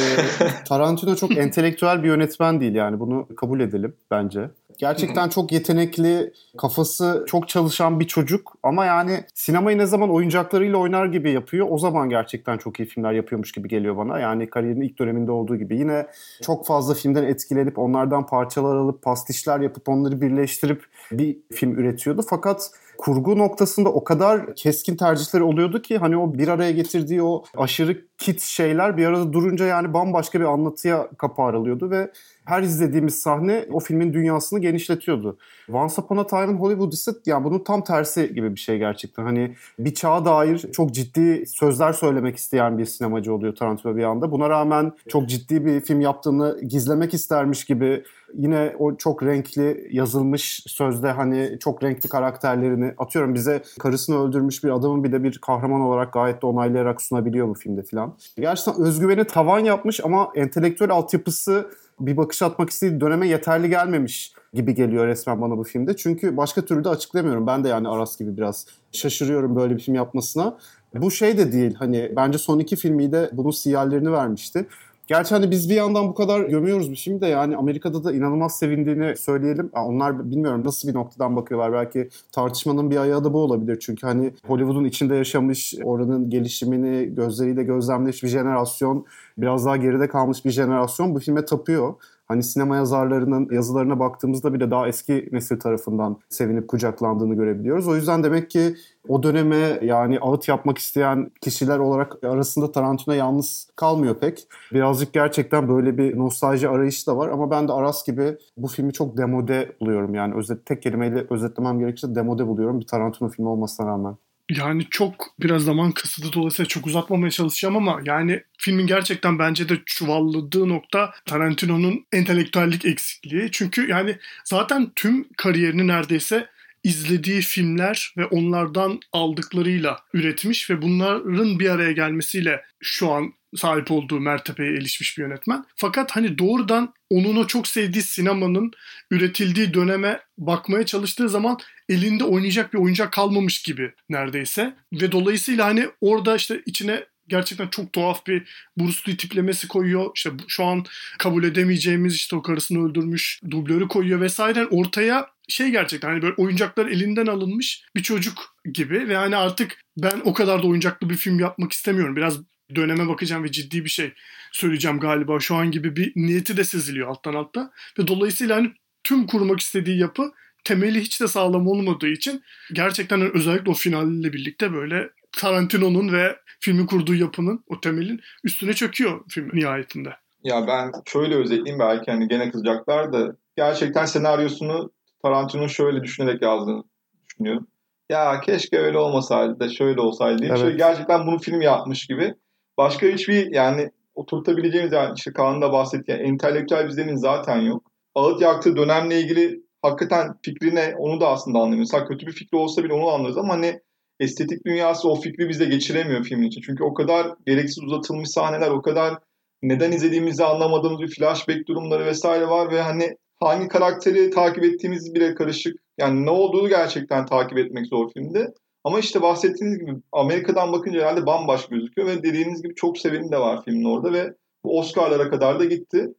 Speaker 3: Tarantino çok entelektüel bir yönetmen değil yani bunu kabul edelim bence. Gerçekten çok yetenekli, kafası çok çalışan bir çocuk ama yani sinemayı ne zaman oyuncaklarıyla oynar gibi yapıyor. O zaman gerçekten çok iyi filmler yapıyormuş gibi geliyor bana. Yani kariyerinin ilk döneminde olduğu gibi. Yine çok fazla filmden etkilenip onlardan parçalar alıp pastişler yapıp onları birleştirip bir film üretiyordu. Fakat kurgu noktasında o kadar keskin tercihleri oluyordu ki hani o bir araya getirdiği o aşırı kit şeyler bir arada durunca yani bambaşka bir anlatıya kapı aralıyordu ve her izlediğimiz sahne o filmin dünyasını genişletiyordu. Once Upon a Time in Hollywood ise yani bunun tam tersi gibi bir şey gerçekten. Hani bir çağa dair çok ciddi sözler söylemek isteyen bir sinemacı oluyor Tarantino bir anda. Buna rağmen çok ciddi bir film yaptığını gizlemek istermiş gibi yine o çok renkli yazılmış sözde hani çok renkli karakterlerini atıyorum bize karısını öldürmüş bir adamın bir de bir kahraman olarak gayet de onaylayarak sunabiliyor bu filmde filan. Gerçekten özgüveni tavan yapmış ama entelektüel altyapısı bir bakış atmak istediği döneme yeterli gelmemiş gibi geliyor resmen bana bu filmde. Çünkü başka türlü de açıklayamıyorum. Ben de yani Aras gibi biraz şaşırıyorum böyle bir film yapmasına. Bu şey de değil hani bence son iki filmi de bunun sinyallerini vermişti. Gerçi hani biz bir yandan bu kadar gömüyoruz bir şimdi de yani Amerika'da da inanılmaz sevindiğini söyleyelim. Yani onlar bilmiyorum nasıl bir noktadan bakıyorlar. Belki tartışmanın bir ayağı da bu olabilir. Çünkü hani Hollywood'un içinde yaşamış, oranın gelişimini gözleriyle gözlemlemiş bir jenerasyon, biraz daha geride kalmış bir jenerasyon bu filme tapıyor. Hani sinema yazarlarının yazılarına baktığımızda bile daha eski nesil tarafından sevinip kucaklandığını görebiliyoruz. O yüzden demek ki o döneme yani ağıt yapmak isteyen kişiler olarak arasında Tarantino yalnız kalmıyor pek. Birazcık gerçekten böyle bir nostalji arayışı da var ama ben de Aras gibi bu filmi çok demode buluyorum. Yani özet, tek kelimeyle özetlemem gerekirse demode buluyorum bir Tarantino filmi olmasına rağmen.
Speaker 2: Yani çok biraz zaman kısıtlı dolayısıyla çok uzatmamaya çalışacağım ama yani filmin gerçekten bence de çuvalladığı nokta Tarantino'nun entelektüellik eksikliği. Çünkü yani zaten tüm kariyerini neredeyse izlediği filmler ve onlardan aldıklarıyla üretmiş ve bunların bir araya gelmesiyle şu an sahip olduğu mertebeye erişmiş bir yönetmen. Fakat hani doğrudan onun o çok sevdiği sinemanın üretildiği döneme bakmaya çalıştığı zaman elinde oynayacak bir oyuncak kalmamış gibi neredeyse. Ve dolayısıyla hani orada işte içine gerçekten çok tuhaf bir Bruce Lee tiplemesi koyuyor. İşte şu an kabul edemeyeceğimiz işte o karısını öldürmüş dublörü koyuyor vesaire. Ortaya şey gerçekten hani böyle oyuncaklar elinden alınmış bir çocuk gibi ve hani artık ben o kadar da oyuncaklı bir film yapmak istemiyorum. Biraz döneme bakacağım ve ciddi bir şey söyleyeceğim galiba. Şu an gibi bir niyeti de seziliyor alttan altta. Ve dolayısıyla hani tüm kurmak istediği yapı temeli hiç de sağlam olmadığı için gerçekten özellikle o finalle birlikte böyle Tarantino'nun ve filmi kurduğu yapının o temelin üstüne çöküyor film nihayetinde.
Speaker 4: Ya ben şöyle özetleyeyim belki hani gene kızacaklar da gerçekten senaryosunu Tarantino şöyle düşünerek yazdığını düşünüyorum. Ya keşke öyle olmasaydı da şöyle olsaydı diye. Evet. Şöyle gerçekten bunu film yapmış gibi. Başka hiçbir yani oturtabileceğimiz yani işte Kaan'ın da bahsettiği yani entelektüel bir zaten yok. Ağıt yaktığı dönemle ilgili hakikaten fikrine onu da aslında anlamıyoruz. Ha kötü bir fikri olsa bile onu anlarız ama hani estetik dünyası o fikri bize geçiremiyor filmin için. Çünkü o kadar gereksiz uzatılmış sahneler, o kadar neden izlediğimizi anlamadığımız bir flashback durumları vesaire var ve hani hangi karakteri takip ettiğimiz bile karışık. Yani ne olduğunu gerçekten takip etmek zor filmde. Ama işte bahsettiğiniz gibi Amerika'dan bakınca herhalde bambaşka gözüküyor ve dediğiniz gibi çok seveni de var filmin orada ve bu Oscar'lara kadar da gitti.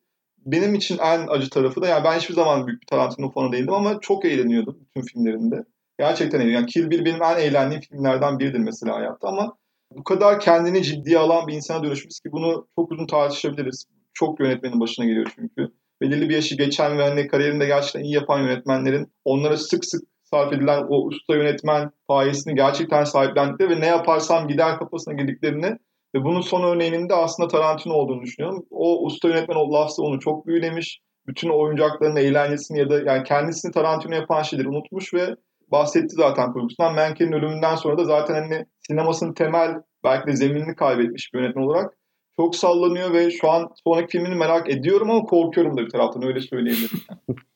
Speaker 4: Benim için en acı tarafı da yani ben hiçbir zaman büyük bir Tarantino fanı değildim ama çok eğleniyordum bütün filmlerinde. Gerçekten eğleniyorum. Yani Kill Bill benim en eğlendiğim filmlerden biridir mesela hayatta ama bu kadar kendini ciddiye alan bir insana dönüşmüş ki bunu çok uzun tartışabiliriz. Çok yönetmenin başına geliyor çünkü. Belirli bir yaşı geçen ve hani kariyerinde gerçekten iyi yapan yönetmenlerin onlara sık sık sarf edilen o usta yönetmen payesini gerçekten sahiplendikleri ve ne yaparsam gider kafasına girdiklerini ve bunun son örneğinin de aslında Tarantino olduğunu düşünüyorum. O usta yönetmen o lafsa onu çok büyülemiş. Bütün oyuncakların eğlencesini ya da yani kendisini Tarantino yapan şeyleri unutmuş ve bahsetti zaten kurgusundan. Menken'in ölümünden sonra da zaten hani sinemasının temel belki de zeminini kaybetmiş bir yönetmen olarak çok sallanıyor ve şu an sonraki filmini merak ediyorum ama korkuyorum da bir taraftan öyle söyleyebilirim.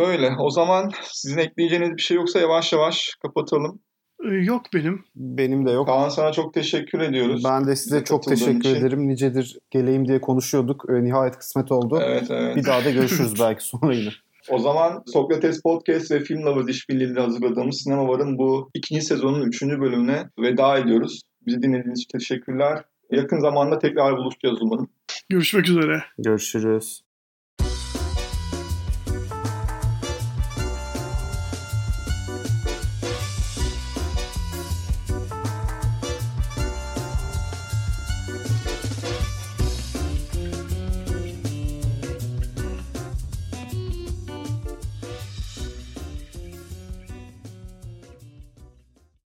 Speaker 4: Böyle. O zaman sizin ekleyeceğiniz bir şey yoksa yavaş yavaş kapatalım.
Speaker 2: Ee, yok benim.
Speaker 3: Benim de yok.
Speaker 4: Kaan sana çok teşekkür ediyoruz.
Speaker 3: Ben de size çok teşekkür için. ederim. Nicedir geleyim diye konuşuyorduk. Nihayet kısmet oldu.
Speaker 4: Evet, evet.
Speaker 3: Bir daha da görüşürüz belki sonra yine.
Speaker 4: O zaman Sokrates Podcast ve Film Lovers işbirliğiyle hazırladığımız Sinema Var'ın bu ikinci sezonun üçüncü bölümüne veda ediyoruz. Bizi dinlediğiniz için teşekkürler. Yakın zamanda tekrar buluşacağız umarım.
Speaker 2: Görüşmek üzere.
Speaker 3: Görüşürüz.